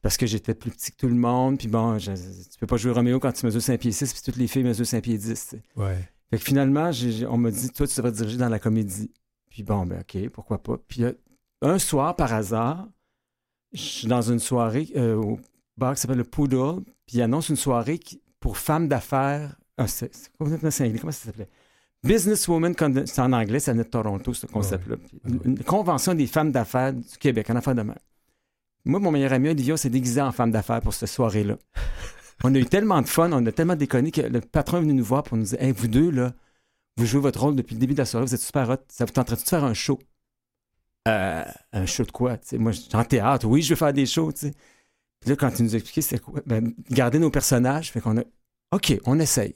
parce que j'étais plus petit que tout le monde. Puis bon, je- tu peux pas jouer Roméo quand tu mesures 5 pieds 6 puis toutes les filles mesurent 5 pieds 10. tu sais. Ouais. Fait que finalement, on m'a dit, toi, tu devrais te diriger dans la comédie. Puis bon, ben OK, pourquoi pas. Puis un soir, par hasard, je suis dans une soirée euh, au bar qui s'appelle le Poodle, puis il annonce une soirée qui- pour femmes d'affaires. Ah, c'est c'est complètement cinglé. Comment ça s'appelait? Businesswoman, c'est en anglais, ça venait de Toronto, ce concept-là. Une, une convention des femmes d'affaires du Québec, en affaires de même. Moi, mon meilleur ami Olivia s'est déguisé en femme d'affaires pour cette soirée-là. On a eu tellement de fun, on a tellement déconné que le patron est venu nous voir pour nous dire Hey, vous deux, là, vous jouez votre rôle depuis le début de la soirée, vous êtes super hot. Ça vous tenterait de faire un show? Euh, un show de quoi? Tu sais, moi, je suis en théâtre, oui, je veux faire des shows. tu sais. Puis là, quand il nous a expliqué c'était quoi, ben, garder nos personnages, fait qu'on a OK, on essaye.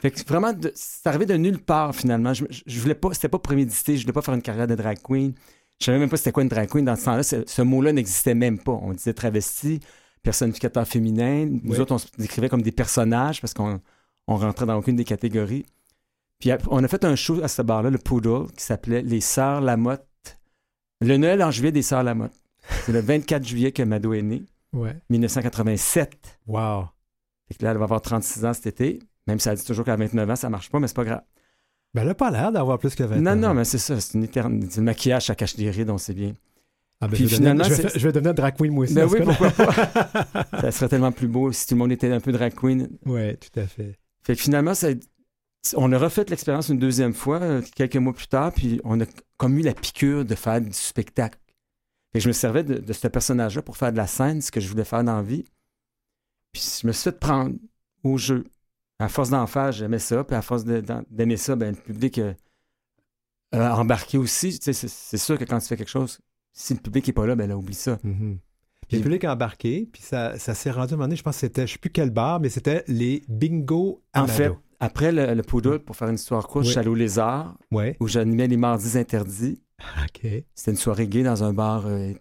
Fait que vraiment, de- c'est arrivé de nulle part finalement. Je, je, voulais pas, c'était pas prémédité, je voulais pas faire une carrière de drag queen. Je savais même pas c'était quoi une drag queen. Dans ce temps-là, ce, ce mot-là n'existait même pas. On disait travesti, personnificateur féminin. Nous Oui. autres, on se décrivait comme des personnages parce qu'on on rentrait dans aucune des catégories. Puis on a fait un show à ce bar-là, le Poodle, qui s'appelait Les Sœurs Lamotte. Le Noël en juillet des Sœurs Lamotte. C'est le 24 juillet que Mado est né, Ouais. 1987. Wow. Fait que là, elle va avoir 36 ans cet été. Même si elle dit toujours qu'à 29 ans, ça marche pas, mais c'est pas grave. Ben, elle a pas l'air d'avoir plus que 20 Non, ans. non, mais c'est ça. C'est une éternelle. C'est le maquillage, ça cache des rides, on sait bien. Ah, ben, Puis je, vais devenir- finalement, je, vais, c'est- faire- je vais devenir drag queen moi aussi. Ben oui, pourquoi pas. ça serait tellement plus beau si tout le monde était un peu drag queen. Ouais, tout à fait. Fait que finalement, ça- on a refait l'expérience une deuxième fois, euh, quelques mois plus tard, puis on a comme eu la piqûre de faire du spectacle. Que je me servais de, de ce personnage-là pour faire de la scène, ce que je voulais faire dans la vie. Puis je me suis fait prendre au jeu. À force d'en faire, j'aimais ça. Puis à force d'aimer ça, ben, le public euh, a embarqué aussi. Tu sais, c'est sûr que quand tu fais quelque chose, si le public n'est pas là, ben là, oublie ça. Mhm. Puis Puis- le public a embarqué, puis ça, ça s'est rendu à un moment donné, je pense que c'était, je sais plus quel bar, mais c'était les bingo à En fait, Mado. Après le, le Poodle, pour faire une histoire courte, Oui. au Lézard, où j'animais les mardis interdits. OK. C'était une soirée gay dans un bar, euh,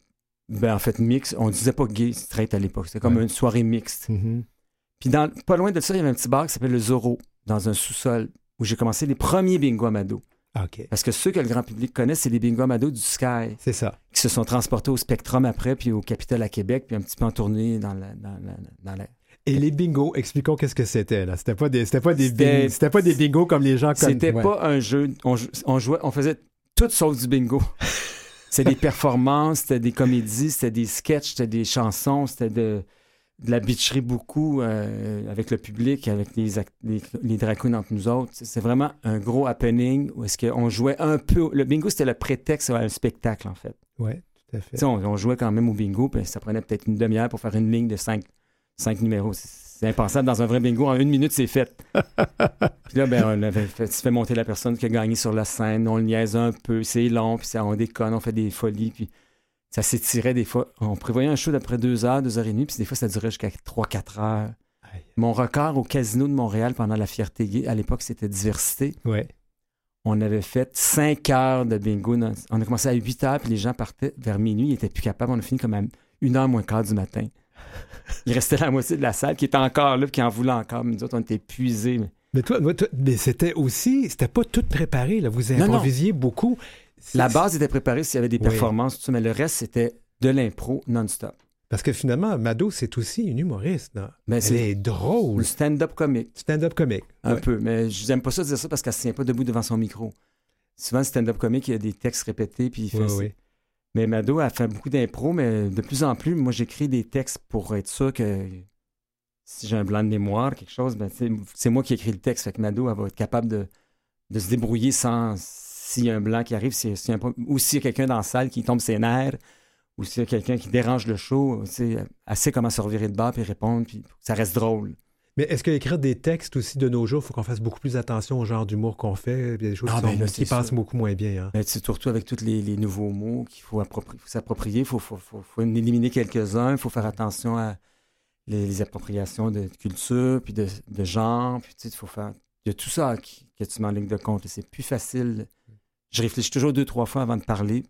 ben, en fait, mix. On disait pas gay straight à l'époque. C'était comme Ouais. une soirée mixte. Mhm. Puis dans, pas loin de ça, il y avait un petit bar qui s'appelait le Zorro, dans un sous-sol, où j'ai commencé les premiers bingo Amado. OK. Parce que ceux que le grand public connaît, c'est les bingo Amado du Sky, C'est ça. qui se sont transportés au Spectrum après, puis au Capitole à Québec, puis un petit peu en tournée dans la... Dans la, dans la- Et les bingos, expliquons qu'est-ce que c'était, là. C'était pas des, c'était pas des, C'était- bing- c'était pas des bingos comme les gens connaissent. C'était Ouais. pas un jeu. On, jou- on jouait, on faisait tout sauf du bingo. C'était des performances, c'était des comédies, c'était des sketchs, c'était des chansons, c'était de, de la bitcherie beaucoup euh, avec le public, avec les, les, les entre nous autres. C'est vraiment un gros happening où est-ce qu'on jouait un peu. Le bingo, c'était le prétexte à un spectacle, en fait. Ouais, tout à fait. On, on jouait quand même au bingo, puis ça prenait peut-être une demi-heure pour faire une ligne de cinq, cinq numéros. C'est impensable. Dans un vrai bingo, en une minute, c'est fait. puis là, ben, on avait fait, tu fais monter la personne qui a gagné sur la scène, on le niaise un peu, c'est long, puis ça, on déconne, on fait des folies, puis ça s'étirait des fois. On prévoyait un show d'après deux heures, deux heures et demie, puis des fois, ça durait jusqu'à trois, quatre heures. Aïe. Mon record au Casino de Montréal pendant la Fierté Gay, à l'époque, c'était Diversité. Ouais. On avait fait cinq heures de bingo. dans- On a commencé à 8 heures, puis les gens partaient vers minuit. Ils n'étaient plus capables. On a fini comme à une heure moins quart du matin. Il restait la moitié de la salle qui était encore là, qui en voulait encore. Mais nous autres, on était épuisés. mais- Mais toi, toi- toi- mais c'était aussi, c'était pas tout préparé, là. Vous non. improvisiez beaucoup. La base était préparée s'il y avait des Oui. performances, tout ça, mais le reste, c'était de l'impro non-stop. Parce que finalement, Mado, c'est aussi une humoriste, là. Mais Elle est drôle. le stand-up comique, Stand-up comique. un Ouais. peu. Mais je n'aime pas ça dire ça parce qu'elle ne se tient pas debout devant son micro. Souvent, le stand-up comique, il y a des textes répétés, puis il fait Oui, oui. Mais Mado a fait beaucoup d'impro, mais de plus en plus, moi, j'écris des textes pour être sûr que si j'ai un blanc de mémoire, quelque chose, ben, c'est moi qui écris le texte. Fait que Mado, elle va être capable de, se débrouiller sans s'il y a un blanc qui arrive, a un- ou s'il y a quelqu'un dans la salle qui tombe ses nerfs, ou s'il y a quelqu'un qui dérange le show, tu sais, elle sait comment se revirer de bas puis répondre, puis ça reste drôle. Mais est-ce qu'écrire des textes aussi de nos jours, il faut qu'on fasse beaucoup plus attention au genre d'humour qu'on fait? Il y a des choses Ah, qui, ben sont- là, qui c'est passent beaucoup moins bien. Hein? C'est surtout avec tous les, les nouveaux mots qu'il faut, appropri- faut s'approprier, il faut, faut, faut- faut en éliminer quelques-uns, il faut faire attention à les, les appropriations de culture, puis de, de genre, puis tu sais, faut faire... Il y a tout ça qui, que tu mets en ligne de compte, c'est plus facile. Je réfléchis toujours deux, trois fois avant de parler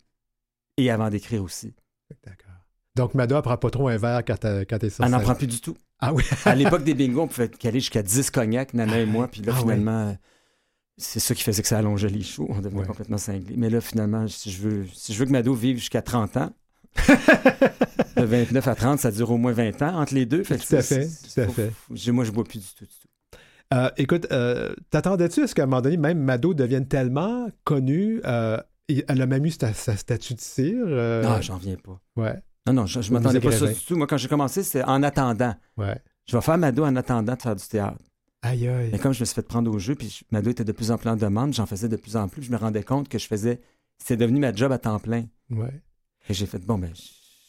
et avant d'écrire aussi. D'accord. Donc, Mado, elle prend pas trop un verre quand quand t'es sur Elle n'en prend plus du tout. Ah oui? À l'époque des bingos, on pouvait caler jusqu'à 10 cognacs, Nana et moi, puis là, Ah finalement... euh, C'est ça qui faisait que ça allongeait les shows. On devenait Ouais. complètement cinglé. Mais là, finalement, si je veux, si je veux que Mado vive jusqu'à 30 ans, de 29 à 30, ça dure au moins 20 ans entre les deux. Fait Tout à fait, tout à fait. moi, je bois plus du tout. Du tout. Euh, écoute, euh, t'attendais-tu à ce qu'à un moment donné, même Mado devienne tellement connue, euh, et elle a même eu sa, sa statue de cire? euh, Non, j'en viens pas. ouais, Non, non, je, je m'attendais pas à ça du tout. Moi, quand j'ai commencé, c'était en attendant. ouais. Je vais faire Mado en attendant de faire du théâtre. Aïe, aïe. Mais comme je me suis fait prendre au jeu, puis je- Mado était de plus en plus en demande, j'en faisais de plus en plus, je me rendais compte que je faisais. C'était devenu ma job à temps plein. Ouais. Et j'ai fait, bon, ben.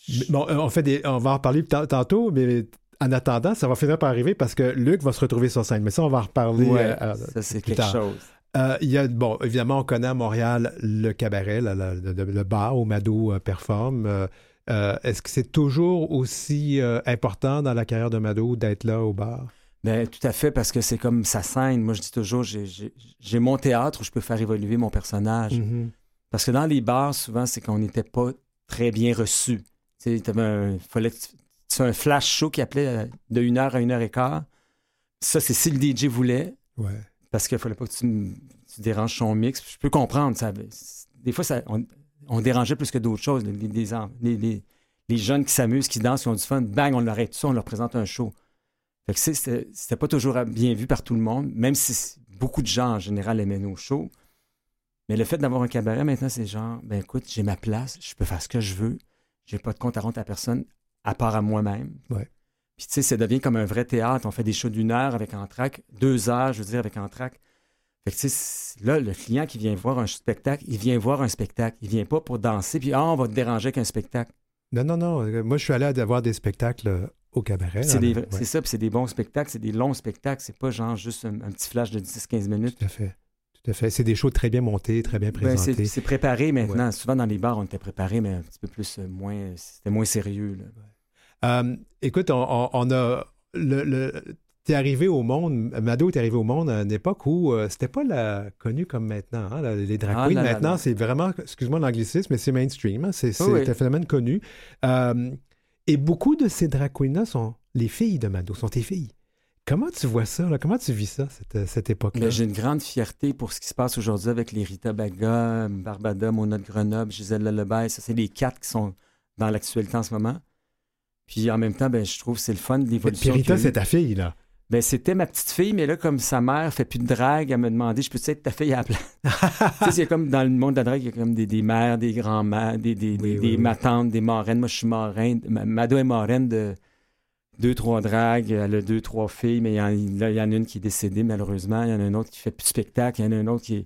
je- Bon, euh, on, fait des, on va en reparler ta- tantôt, mais en attendant, ça va finir par arriver parce que Luc va se retrouver sur scène. Mais ça, on va en reparler. Ouais, euh, ça, c'est quelque tard. chose. Euh, il y a, bon, évidemment, on connaît à Montréal le cabaret, le, le bar où Mado euh, performe. Euh, Est-ce que c'est toujours aussi euh, important dans la carrière de Mado d'être là au bar? Ben, tout à fait, parce que c'est comme sa scène. Moi, je dis toujours, j'ai- mon théâtre où je peux faire évoluer mon personnage. Mhm. Parce que dans les bars, souvent, c'est qu'on n'était pas très bien reçus. Tu un, fallait un flash show qui appelait euh, de 1 heure à 1 heure et quart. Ça, c'est si le DJ voulait, Ouais. parce qu'il fallait pas que tu, déranges son mix. Je peux comprendre. Ça, des fois, ça, on, on dérangeait plus que d'autres choses. Les, les, en- les- les- les jeunes qui s'amusent, qui dansent, qui ont du fun, bang, on l'arrête tout ça, on leur présente un show. Fait que c'était pas toujours bien vu par tout le monde, même si beaucoup de gens en général aimaient nos shows. Mais le fait d'avoir un cabaret maintenant, c'est genre, ben écoute, j'ai ma place, je peux faire ce que je veux, j'ai pas de compte à rendre à personne, à part à moi-même. Ouais. Puis tu sais, ça devient comme un vrai théâtre. On fait des shows d'une heure avec Entraque, deux heures, je veux dire, avec Entraque. Fait que là, le client qui vient voir un spectacle, il vient voir un spectacle. Il vient pas pour danser, puis ah, on va te déranger avec un spectacle. Non, non, non. Euh, Moi, je suis allé à voir des spectacles euh, au cabaret. C'est ouais, ça, puis c'est des bons spectacles, c'est des longs spectacles. C'est pas genre juste un, un petit flash de 10-15 minutes. Tout à fait. Tout à fait. C'est des shows très bien montés, très bien Ben, présentés. c'est c'est préparé maintenant. Souvent dans les bars, on était préparé, mais un petit peu plus euh, moins. C'était moins sérieux. là. Euh, écoute, on, on- on a. Le, le- T'es arrivé au monde, Mado est arrivé au monde à une époque où euh, c'était pas la, connu comme maintenant. hein, la- les drag Ah queens, maintenant, c'est vraiment, excuse-moi l'anglicisme, mais c'est mainstream. hein, c'est Oui, un phénomène connu. Euh, et beaucoup de ces drag queens-là sont les filles de Mado, sont tes filles. Comment tu vois ça? là? Comment tu vis ça, cette, cette époque-là? Mais J'ai une grande fierté pour ce qui se passe aujourd'hui avec les Rita Baga, Barbada, Mona de Grenoble, Gisèle Lelebay. Ça, c'est les quatre qui sont dans l'actualité en ce moment. Puis en même temps, ben, je trouve que c'est le fun de Puis l'évolution. Rita, qu'il y a eu. c'est ta fille, là. Ben, c'était ma petite fille, mais là, comme sa mère fait plus de drague, elle m'a demandé Je peux-tu être ta fille à la place? Tu sais, c'est comme dans le monde de la drague, il y a comme des, des mères, des grands-mères, des, des, Oui, des, oui, des oui. matantes, des marraines. Moi, je suis marraine. Ma- Mado est marraine de deux, trois dragues. Elle a deux, trois filles, mais il y, en, là, il y en a une qui est décédée, malheureusement. Il y en a une autre qui fait plus de spectacle. Il y en a une autre qui est.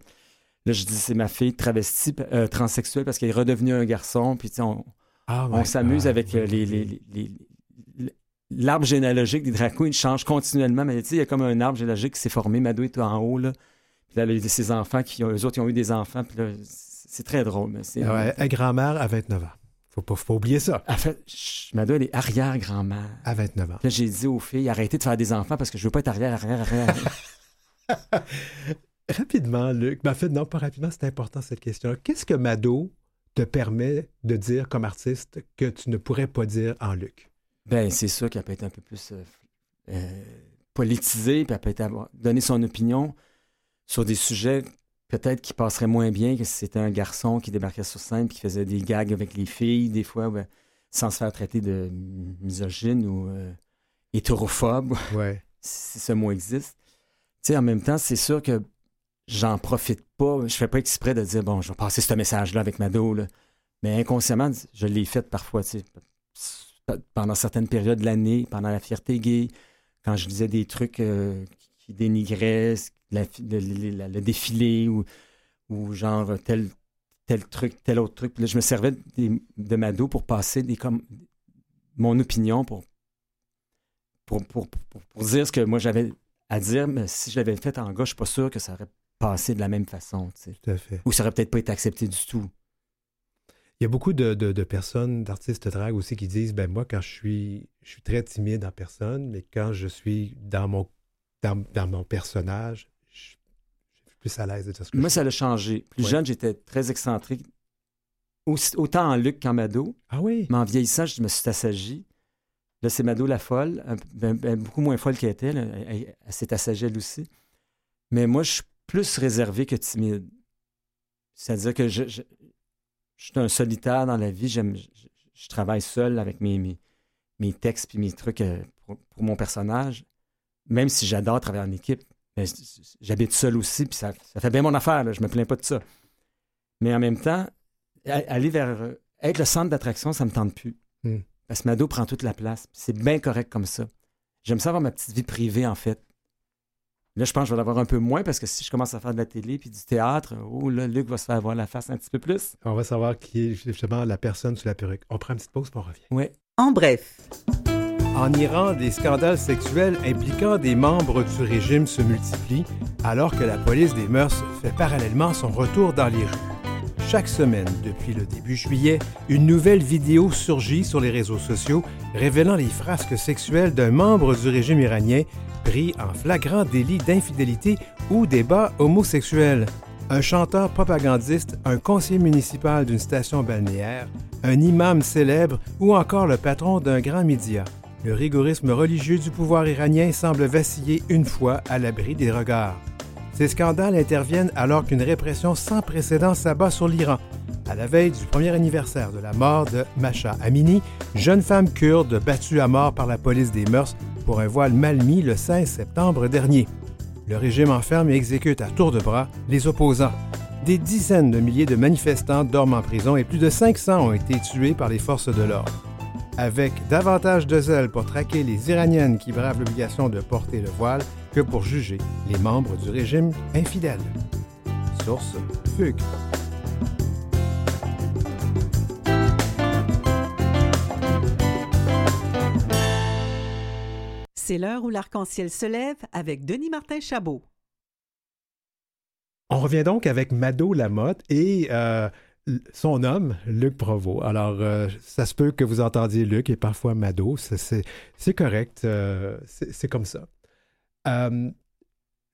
Là, je dis c'est ma fille travestie, euh, transsexuelle, parce qu'elle est redevenue un garçon. Puis, tu sais, on, Ah, on s'amuse Ah, avec les- les- les- L'arbre généalogique des drag queens change continuellement, mais tu sais, il y a comme un arbre généalogique qui s'est formé. Mado est en haut, là. Puis là, il y a ses enfants, qui ont, eux autres, ils ont eu des enfants, puis là, c'est très drôle. Mais c'est, Ah ouais, grand-mère à 29 ans. Faut pas, faut pas oublier ça. En fait, Mado, elle est arrière-grand-mère. À 29 ans. Puis Là, j'ai dit aux filles, arrêtez de faire des enfants parce que je veux pas être arrière, arrière, arrière. Rapidement, Luc. Ben, en fait, non, pas rapidement, c'est important cette question-là. Qu'est-ce que Mado te permet de dire comme artiste que tu ne pourrais pas dire en Luc? Ben, c'est sûr qu'elle peut être un peu plus euh, euh, politisée, puis elle peut être avoir, donner son opinion sur des sujets peut-être qui passeraient moins bien que si c'était un garçon qui débarquait sur scène puis qui faisait des gags avec les filles, des fois, ben, sans se faire traiter de misogyne ou euh, hétérophobe, Ouais. si ce mot existe. Tu sais, en même temps, c'est sûr que j'en profite pas. Je fais pas exprès de dire, bon, je vais passer ce message-là avec Mado, là. Mais inconsciemment, je l'ai fait parfois, tu sais, pendant certaines périodes de l'année, pendant la fierté gay, quand je disais des trucs euh, qui dénigraient la- le, le- le- le défilé ou, ou genre tel, tel truc, tel autre truc. Puis là, je me servais de Mado pour passer des, comme, mon opinion, pour, pour, pour, pour- pour dire ce que moi j'avais à dire, mais si je l'avais fait en gars, je suis pas sûr que ça aurait passé de la même façon. tu sais. Tout à fait. Ou ça aurait peut-être pas été accepté du tout. Il y a beaucoup de, de- de personnes, d'artistes drag aussi, qui disent ben moi, quand je suis, je suis très timide en personne, mais quand je suis dans mon, dans, dans mon personnage, je, je suis plus à l'aise de dire ce que Moi, je ça l'a changé. Plus Ouais. jeune, j'étais très excentrique. Aussi- autant en Luc qu'en Mado. Ah oui? Mais en vieillissant, je me suis assagi. Là, c'est Mado la folle, un- ben- ben beaucoup moins folle qu'elle était. là. Elle, elle- elle s'est assagie elle aussi. Mais moi, je suis plus réservé que timide. C'est-à-dire que je, je, je suis un solitaire dans la vie. J'aime, je, travaille seul avec mes, mes, mes textes puis mes trucs euh, pour, pour mon personnage. Même si j'adore travailler en équipe. C- j'habite seul aussi, puis ça, ça fait bien mon affaire. Là. Je me plains pas de ça. Mais en même temps, aller vers euh, être le centre d'attraction, ça me tente plus. Hmm. Parce que Mado prend toute la place. C'est bien correct comme ça. J'aime ça avoir ma petite vie privée, en fait. Là, je pense que je vais l'avoir un peu moins parce que si je commence à faire de la télé puis du théâtre, oh là, Luc va se faire voir la face un petit peu plus. On va savoir qui est justement la personne sous la perruque. On prend une petite pause, puis on revient. Oui. En bref, En Iran, des scandales sexuels impliquant des membres du régime se multiplient alors que la police des mœurs fait parallèlement son retour dans les rues. Chaque semaine, depuis le début juillet, une nouvelle vidéo surgit sur les réseaux sociaux révélant les frasques sexuelles d'un membre du régime iranien pris en flagrant délit d'infidélité ou débat homosexuel. Un chanteur propagandiste, un conseiller municipal d'une station balnéaire, un imam célèbre ou encore le patron d'un grand média. Le rigorisme religieux du pouvoir iranien semble vaciller une fois à l'abri des regards. Ces scandales interviennent alors qu'une répression sans précédent s'abat sur l'Iran, à la veille du premier anniversaire de la mort de Masha Amini, jeune femme kurde battue à mort par la police des mœurs pour un voile mal mis le 16 septembre dernier. Le régime enferme et exécute à tour de bras les opposants. Des dizaines de milliers de manifestants dorment en prison et plus de 500 ont été tués par les forces de l'ordre. Avec davantage de zèle pour traquer les Iraniennes qui bravent l'obligation de porter le voile que pour juger les membres du régime infidèle. Source Fugue. C'est l'heure où l'arc-en-ciel se lève avec Denis Martin Chabot. On revient donc avec Mado Lamotte et euh, son homme, Luc Provo. Alors, euh, ça se peut que vous entendiez Luc et parfois Mado. C'est- correct. euh, c'est comme ça.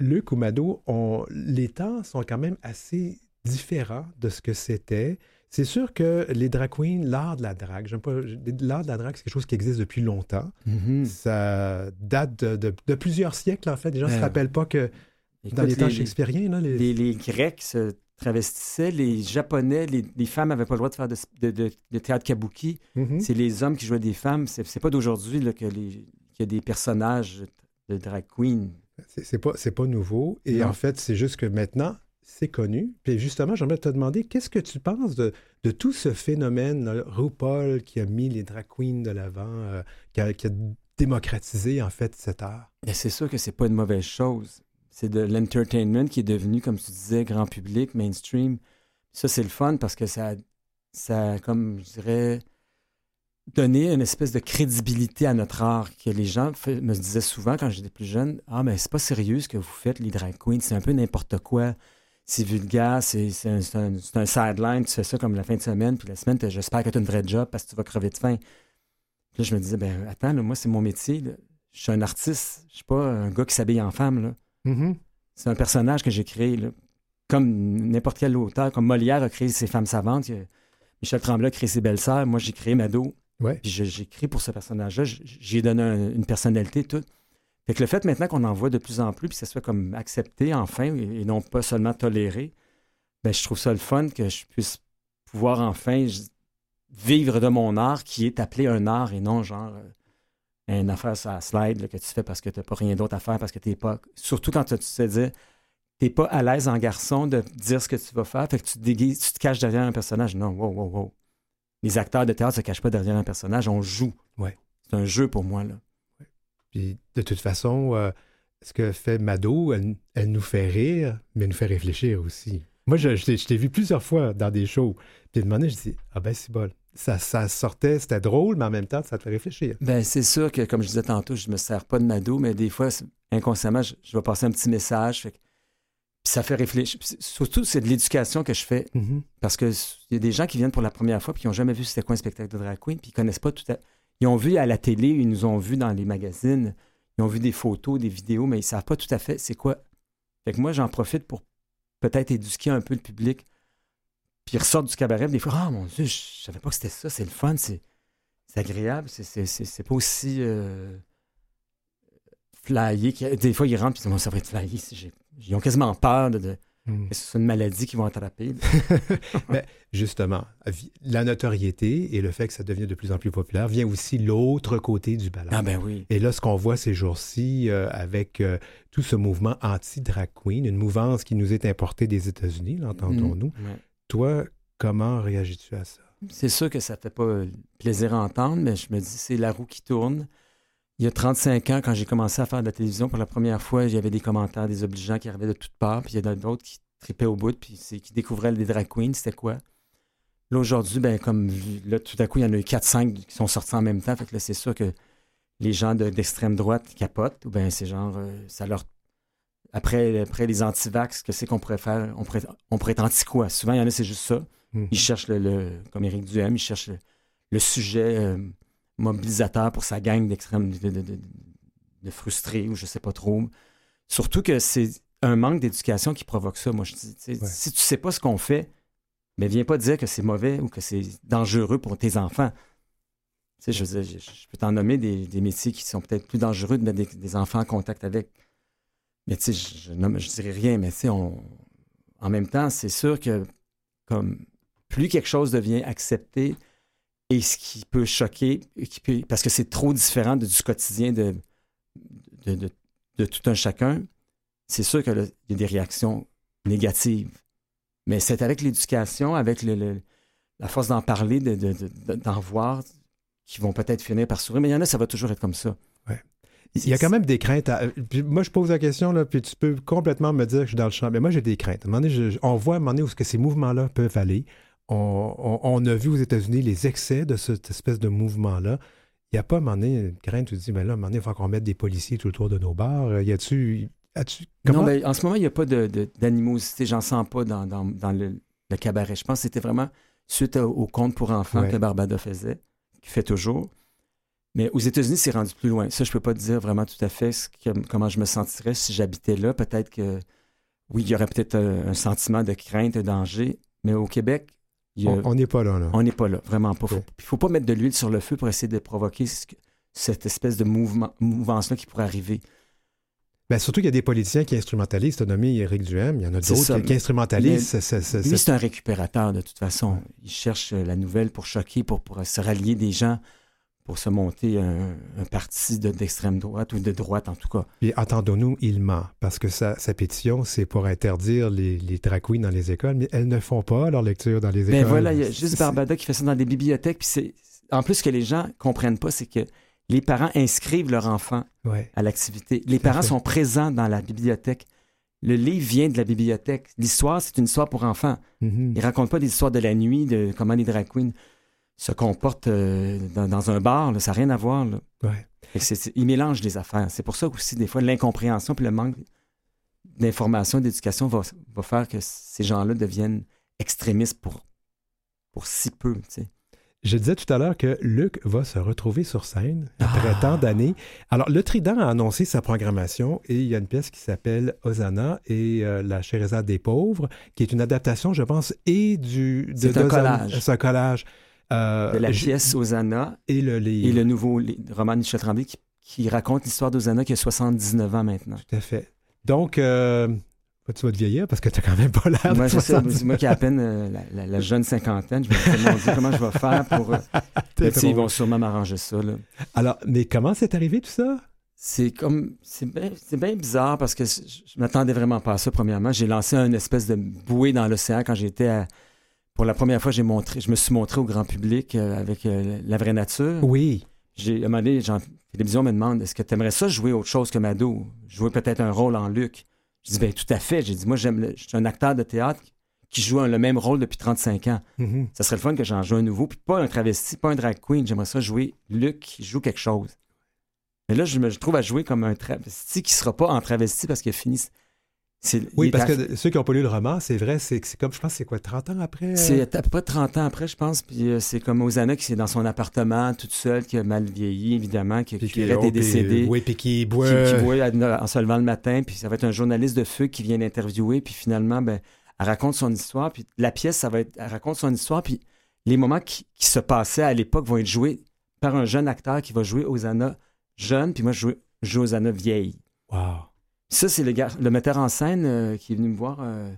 Luc ou Mado, les temps sont quand même assez différents de ce que c'était. C'est sûr que les drag queens, l'art de la drague, j'aime pas, l'art de la drague, c'est quelque chose qui existe depuis longtemps. Mhm. Ça date de, de- de plusieurs siècles, en fait. Les gens ne se Ben, rappellent pas que dans les temps les- shakespeariens, là, les- les, les Grecs se travestissaient, les Japonais, les, femmes n'avaient pas le droit de faire de, théâtre kabuki. Mhm. C'est les hommes qui jouaient des femmes. C'est pas d'aujourd'hui là, que les- qu'il y a des personnages de drag queen. C'est pas, c'est pas nouveau. Et Non. en fait, c'est juste que maintenant, c'est connu. Puis justement, j'aimerais te demander, qu'est-ce que tu penses de, de tout ce phénomène, RuPaul, qui a mis les drag queens de l'avant, euh, qui, a, qui a démocratisé, en fait, cet art? C'est sûr que c'est pas une mauvaise chose. C'est de l'entertainment qui est devenu, comme tu disais, grand public, mainstream. Ça, c'est le fun parce que ça, ça, comme je dirais, donné une espèce de crédibilité à notre art que les gens me disaient souvent quand j'étais plus jeune Ah, mais c'est pas sérieux ce que vous faites, les drag queens, c'est un peu n'importe quoi. C'est vulgaire, c'est un, c'est un- c'est un sideline, tu fais ça comme la fin de semaine, puis la semaine, j'espère que tu as une vraie job parce que tu vas crever de faim. Puis là, je me disais, ben attends, là, moi, c'est mon métier. là. Je suis un artiste, je suis pas un gars qui s'habille en femme. Mhm. C'est un personnage que j'ai créé. là. Comme n'importe quel auteur, comme Molière a créé ses femmes savantes, Michel Tremblay a créé ses belles-sœurs, moi j'ai créé Mado. Ouais. Puis j'ai écrit pour ce personnage-là, j'ai donné un- une personnalité, tout. Fait que le fait maintenant qu'on en voit de plus en plus, puis que ça soit comme accepté enfin, et, non pas seulement toléré, ben, je trouve ça le fun que je puisse pouvoir enfin vivre de mon art qui est appelé un art et non genre euh, une affaire sur la slide là, que tu fais parce que tu n'as pas rien d'autre à faire, parce que tu pas. Surtout quand tu sais dire, tu pas à l'aise en garçon de dire ce que tu vas faire, fait que tu te déguises, tu te caches derrière un personnage. Non, wow, wow, wow. Les acteurs de théâtre se cachent pas derrière un personnage, on joue. Ouais. C'est un jeu pour moi, là. De toute façon, euh, ce que fait Mado, elle, elle nous fait rire, mais elle nous fait réfléchir aussi. Moi, je, je t'ai- je t'ai vu plusieurs fois dans des shows. Puis un moment je dis Ah ben, c'est bon. Ça, ça sortait, c'était drôle, mais en même temps, ça te fait réfléchir. Ben, c'est sûr que, comme je disais tantôt, je me sers pas de Mado, mais des fois, inconsciemment, je, je vais passer un petit message. fait que- puis ça fait réfléchir. Puis surtout, c'est de l'éducation que je fais. Mhm. Parce qu'il y a des gens qui viennent pour la première fois puis qui n'ont jamais vu c'était quoi un spectacle de drag queen, puis ils connaissent pas tout à... Ils ont vu à la télé, ils nous ont vu dans les magazines, ils ont vu des photos, des vidéos, mais ils savent pas tout à fait c'est quoi. Fait que moi, j'en profite pour peut-être éduquer un peu le public. Puis ils ressortent du cabaret, des fois, ah mon Dieu, je savais pas que c'était ça, c'est le fun, c'est agréable, c'est- pas aussi euh, flyé. Des fois, ils rentrent, puis ils disent, Bon, ça va être flyé. Ils ont quasiment peur de- Que c'est une maladie qu'ils vont attraper. Mais justement, la notoriété et le fait que ça devient de plus en plus populaire vient aussi l'autre côté du ballon. Ah ben oui. Et là, ce qu'on voit ces jours-ci euh, avec euh, tout ce mouvement anti-drag queen, une mouvance qui nous est importée des États-Unis, l'entendons-nous. Mm, ouais. Toi, comment réagis-tu à ça? C'est sûr que ça fait pas euh, plaisir à entendre, mais je me dis, c'est la roue qui tourne. Il y a 35 ans, quand j'ai commencé à faire de la télévision pour la première fois, il y avait des commentaires désobligeants qui arrivaient de toutes parts, puis il y en a d'autres qui tripaient au bout, puis c'est- qui découvraient les drag queens, c'était quoi? Là, aujourd'hui, ben, comme là, tout à coup, il y en a eu 4-5 qui sont sortis en même temps, fait que là, c'est sûr que les gens de- d'extrême droite capotent, ou bien c'est genre, euh, ça leur. Après, après les anti-vax, que c'est qu'on pourrait faire? On pourrait, on pourrait être anti-quoi? Souvent, il y en a, c'est juste ça. Mhm. Il cherche le, le- comme Éric Duhem, il cherche le, le sujet euh, mobilisateur pour sa gang d'extrême de, de- de- de frustrés ou je sais pas trop. Surtout que c'est un manque d'éducation qui provoque ça. Moi, je dis, Ouais. si tu sais pas ce qu'on fait, mais viens pas dire que c'est mauvais ou que c'est dangereux pour tes enfants. Tu sais, je, veux dire, je, je peux t'en nommer des, des métiers qui sont peut-être plus dangereux de mettre des, des enfants en contact avec. Mais tu sais, je, je dirais rien, mais tu sais, on- en même temps, c'est sûr que comme plus quelque chose devient accepté et ce qui peut choquer, qui peut- parce que c'est trop différent de- du quotidien de, de, de- de tout un chacun, c'est sûr qu'il y a des réactions négatives. Mais c'est avec l'éducation, avec le- le- la force d'en parler, de- de- de- d'en voir, qui vont peut-être finir par sourire. Mais il y en a, ça va toujours être comme ça. Il y a quand même des craintes. à- puis moi, je pose la question, là, puis tu peux complètement me dire que je suis dans le champ. Mais moi, j'ai des craintes. À un moment donné, je- on voit à un moment donné où que ces mouvements-là peuvent aller. On, a vu aux États-Unis les excès de cette espèce de mouvement-là. Il n'y a pas à un moment donné une crainte, tu te dis, mais là, à un moment donné, il faut qu'on mette des policiers tout autour de nos bars. Euh, Y a-tu. Comment? Non, ben, en ce moment, il n'y a pas de- de- d'animosité. J'en sens pas dans, dans- dans le, le cabaret. Je pense que c'était vraiment suite au, au conte pour enfants Ouais. que Barbada faisait, qui fait toujours. Mais aux États-Unis, c'est rendu plus loin. Ça, je peux pas te dire vraiment tout à fait ce que- comment je me sentirais si j'habitais là. Peut-être que, oui, il y aurait peut-être un, un sentiment de crainte, de danger. Mais au Québec, a- on n'est pas là, là. on n'est pas là, vraiment pas. Il ne faut pas mettre de l'huile sur le feu pour essayer de provoquer ce que- cette espèce de mouvement, mouvance-là qui pourrait arriver. Ben, surtout qu'il y a des politiciens qui instrumentalisent. Tu as nommé Éric Duhem. Il y en a d'autres qui, qui instrumentalisent. Mais ce- ce- ce- Lui, c'est un récupérateur de toute façon. Il cherche la nouvelle pour choquer, pour, pour se rallier des gens, pour se monter un, un parti de- d'extrême droite ou de droite en tout cas. Puis entendons-nous, il ment. Parce que sa, sa pétition, c'est pour interdire les, les drag queens dans les écoles, mais elles ne font pas leur lecture dans les écoles. Ben voilà, il y a juste Barbada qui fait ça dans des bibliothèques. Puis c'est en plus ce que les gens comprennent pas, c'est que les parents inscrivent leur enfant Ouais. à l'activité. Les parents sont présents dans la bibliothèque. Le livre vient de la bibliothèque. L'histoire, c'est une histoire pour enfants. Mhm. Ils racontent pas des histoires de la nuit, de comment les drag queens se comportent euh, dans, dans un bar. là. Ça n'a rien à voir. là. Ouais. Ils mélangent les affaires. C'est pour ça aussi, des fois, l'incompréhension puis le manque d'information, d'éducation va, va faire que ces gens-là deviennent extrémistes pour, pour si peu. tu sais. Je disais tout à l'heure que Luc va se retrouver sur scène après Ah. tant d'années. Alors, le Trident a annoncé sa programmation et il y a une pièce qui s'appelle Hosanna et euh, la Chérézade des pauvres, qui est une adaptation, je pense, et du... de- C'est un collage. C'est un collage. Euh, De la pièce Hosanna Et le et le nouveau roman de Michel Tremblay qui, qui raconte l'histoire d'Hosanna qui a 79 ans maintenant. Tout à fait. Donc, euh, tu vas te vieillir parce que tu n'as quand même pas l'air Moi, je sais, 70. moi qui ai à peine euh, la, la- la jeune cinquantaine, je me Dieu, comment je vais faire pour... euh, mais ils vont sûrement m'arranger ça. Là. Alors, mais comment c'est arrivé tout ça? C'est comme... C'est bien c'est bien bizarre parce que je, je m'attendais vraiment pas à ça, premièrement. J'ai lancé une espèce de bouée dans l'océan quand j'étais à... Pour la première fois, j'ai montré, je me suis montré au grand public euh, avec euh, la vraie nature. Oui. J'ai, à un moment donné, j'en- télévision me demande est-ce que tu aimerais ça jouer autre chose que Mado? Jouer peut-être un rôle en Luc? Je dis ben tout à fait. J'ai dit moi, j'aime le- je suis un acteur de théâtre qui joue le même rôle depuis 35 ans. Mhm. Ça serait le fun que j'en joue un nouveau, puis pas un travesti, pas un drag queen. J'aimerais ça jouer Luc qui joue quelque chose. Mais là, je me je trouve à jouer comme un travesti qui sera pas en travesti parce qu'il a fini. Oui, est parce à- que ceux qui n'ont pas lu le roman, c'est vrai, c'est c'est comme, je pense, c'est quoi, 30 ans après? euh? C'est à peu près 30 ans après, je pense. Puis euh, c'est comme Osana qui est dans son appartement, toute seule, qui a mal vieilli, évidemment, qui, Puis qui aurait oh, été puis- décédé. Oui, puis qui boit. qui boit en se levant le matin, puis ça va être un journaliste de feu qui vient l'interviewer, puis finalement, ben, elle raconte son histoire, puis la pièce, ça va être, elle raconte son histoire, puis les moments qui, qui se passaient à l'époque vont être joués par un jeune acteur qui va jouer Osana jeune, puis moi, je joue, je joue Osana vieille. Wow. Ça, c'est le, metteur en scène euh, qui est venu me voir, euh,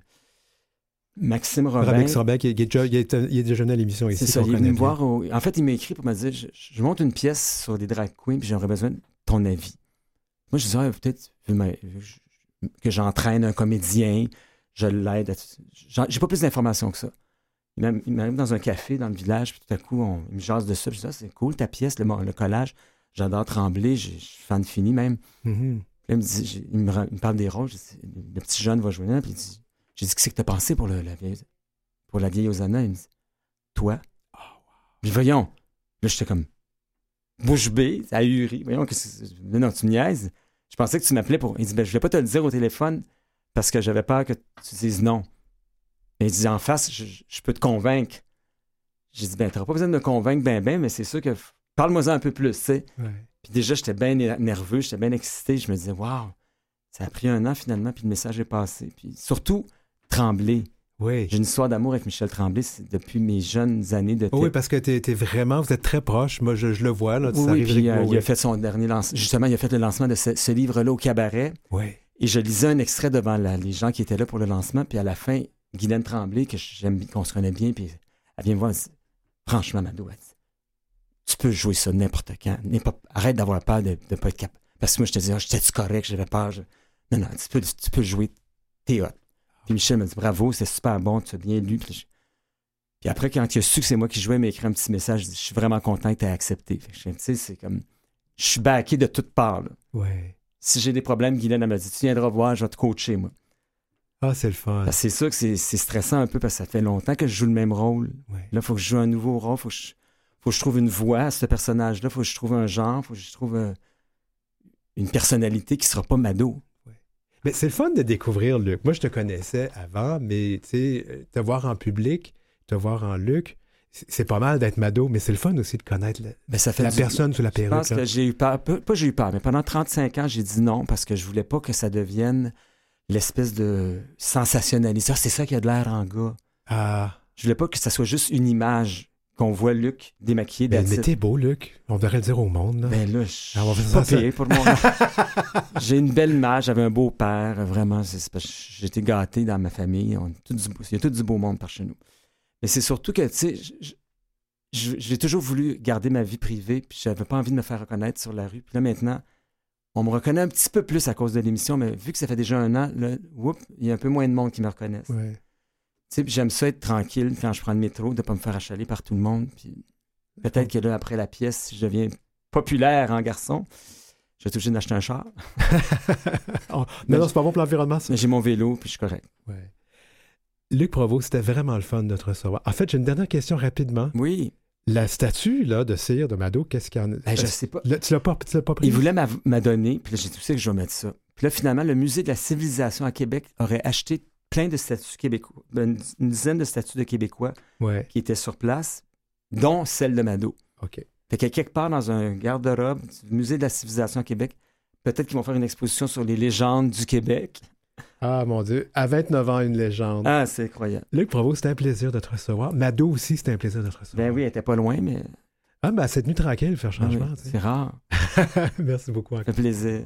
Maxime Robin. Robin Sorben, qui est, qui est déjà, il est, il est déjà venu à l'émission ici. C'est ça, il est venu me voir. au- En fait, il m'a écrit pour me dire je, je monte une pièce sur des drag queens, puis j'aurais besoin de ton avis. Moi, je disais ah, peut-être que j'entraîne un comédien, je l'aide. à- J'ai pas plus d'informations que ça. Il m'a- il m'arrive dans un café dans le village, puis tout à coup, on, il me jase de ça. puis Je dis ah, c'est cool ta pièce, le, collage. J'adore trembler, je suis fan fini même. Mhm. Puis là, il me, dit, j'ai- il me, ra- il me parle des rôles. je dis, le petit jeune va jouer là. Puis il dit, j'ai dit, qu'est-ce que t'as pensé pour, le- la vieille, pour la vieille Osana? Il me dit, toi? Puis voyons. Là, j'étais comme bouche bée, ahuri. Voyons, que non, non, tu me niaises. Je pensais que tu m'appelais pour. Il dit, ben, je voulais pas te le dire au téléphone parce que j'avais peur que tu dises non. Et il dit, en face, je, je peux te convaincre. J'ai dit, ben, t'auras pas besoin de me convaincre, ben, ben, mais c'est sûr que. Parle-moi-en un peu plus, tu sais. Ouais. Puis déjà, j'étais bien nerveux, j'étais bien excité. Je me disais, waouh, ça a pris un an finalement, puis le message est passé. Puis surtout, Tremblay. Oui. J'ai une histoire d'amour avec Michel Tremblay c'est depuis mes jeunes années de oui, parce que t'es es vraiment, vous êtes très proches. Moi, je, je le vois. Là, Oui, puis euh, il a fait son dernier lancement. Justement, il a fait le lancement de ce, ce livre-là au cabaret. Oui. Et je lisais un extrait devant la- les gens qui étaient là pour le lancement. Puis à la fin, Guylaine Tremblay, que j'aime qu'on se connaît bien, puis elle vient me voir, elle dit, franchement, Mado, elle dit, tu peux jouer ça n'importe quand. Arrête d'avoir peur de ne pas être capable. Parce que moi, je te disais, ah, j'étais-tu correct, j'avais peur. je- Non, non, tu peux, tu peux jouer, t'es hot. Puis Michel m'a dit, bravo, c'est super bon, tu as bien lu. Puis, je- puis après, quand il a su que c'est moi qui jouais, il m'a écrit un petit message, je suis vraiment content que tu aies accepté. Tu sais, c'est comme, je suis backé de toutes parts. là. Ouais. Si j'ai des problèmes, Guylaine, elle m'a dit, tu viendras voir, je vais te coacher, moi. Ah, c'est le fun. C'est sûr que c'est stressant un peu parce que ça fait longtemps que je joue le même rôle. Ouais. Là, il faut que je joue un nouveau rôle. Faut, que je- faut que je trouve une voix à ce personnage-là. Il faut que je trouve un genre. Il faut que je trouve euh, une personnalité qui sera pas Mado. Mais c'est le fun de découvrir Luc. Moi, je te connaissais avant, mais tu sais, euh, te voir en public, te voir en Luc, c'est pas mal d'être Mado, mais c'est le fun aussi de connaître la, Ben, ça fait la du- personne sous la Je perruque. pense là. que j'ai eu peur. Pas, pas j'ai eu peur, mais pendant 35 ans, j'ai dit non parce que je voulais pas que ça devienne l'espèce de sensationnalisme. Ah, c'est ça qui a de l'air en gars. Ah, Je voulais pas que ça soit juste une image qu'on voit Luc démaquillé ben, mais t'es beau, Luc. On devrait le dire au monde. là. Ben là, je Ah, suis pas payé pour J'ai une belle mère, j'avais un beau père, vraiment. J'étais gâté dans ma famille. On, tout du beau- il y a tout du beau monde par chez nous. Mais c'est surtout que, tu sais, j'ai toujours voulu garder ma vie privée, puis j'avais pas envie de me faire reconnaître sur la rue. Puis là, maintenant, on me reconnaît un petit peu plus à cause de l'émission, mais vu que ça fait déjà un an, là, whoop, il y a un peu moins de monde qui me reconnaissent. Ouais. Sais, j'aime ça être tranquille quand je prends le métro, de pas me faire achaler par tout le monde. Puis peut-être que là, après la pièce, si je deviens populaire en garçon, je vais être obligé d'acheter un char. Oh, non, non, c'est pas bon pour l'environnement. Mais j'ai mon vélo, puis je suis correct. Ouais. Luc Provost, c'était vraiment le fun de te recevoir. En fait, j'ai une dernière question rapidement. Oui. La statue là, de cire de Mado, qu'est-ce qu'il y en a? Ben, je sais pas. Tu l'as pas, tu l'as pas pris? Il voulait m'a- m'adonner, puis là, j'ai tout que je vais mettre ça? Puis là, finalement, le musée de la civilisation à Québec aurait acheté plein de statues québécois, ben, une, une dizaine de statues de Québécois Ouais, qui étaient sur place, dont celle de Mado. OK. Fait que quelque part dans un garde-robe du musée de la civilisation à Québec, peut-être qu'ils vont faire une exposition sur les légendes du Québec. Ah, mon Dieu. À 29 ans, une légende. Ah, c'est incroyable. Luc Provost, c'était un plaisir de te recevoir. Mado aussi, c'était un plaisir de te recevoir. Ben oui, elle était pas loin, mais Ah, ben, cette nuit tranquille, faire ah oui, changement. c'est rare. Merci beaucoup. Fait plaisir.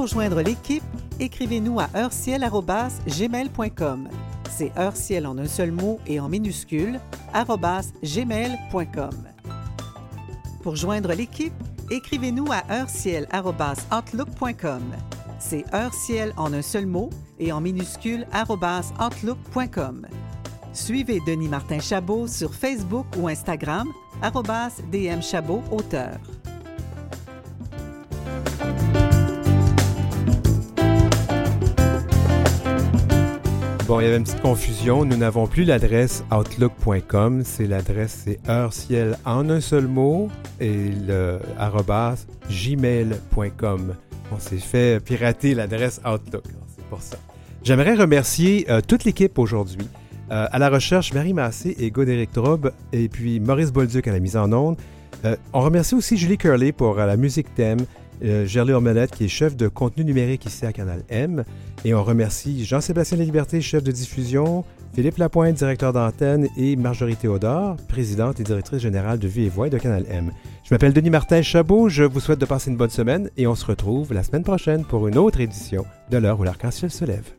Pour joindre l'équipe, écrivez-nous à heureciel.gmail.com. C'est heureciel en un seul mot et en minuscule, gmail.com. Pour joindre l'équipe, écrivez-nous à heurciel.outlook.com. C'est heurciel en un seul mot et en minuscule outlook.com. Suivez Denis Martin Chabot sur Facebook ou Instagram, DM Chabot auteur. Bon, il y avait une petite confusion. Nous n'avons plus l'adresse outlook.com. C'est l'adresse, c'est heure ciel en un seul mot et le gmail.com. On s'est fait pirater l'adresse Outlook. C'est pour ça. J'aimerais remercier euh, toute l'équipe aujourd'hui. Euh, à la recherche, Marie Massé et Godéric Trobe, et puis Maurice Bolduc à la mise en onde. Euh, on remercie aussi Julie Curley pour la musique thème, Gerly Ormelette qui est chef de contenu numérique ici à Canal M, et on remercie Jean-Sébastien Liberté, chef de diffusion, Philippe Lapointe, directeur d'antenne, et Marjorie Théodore, présidente et directrice générale de Vie et Voix de Canal M. Je m'appelle Denis Martin Chabot, je vous souhaite de passer une bonne semaine et on se retrouve la semaine prochaine pour une autre édition de l'heure où l'arc-en-ciel se lève.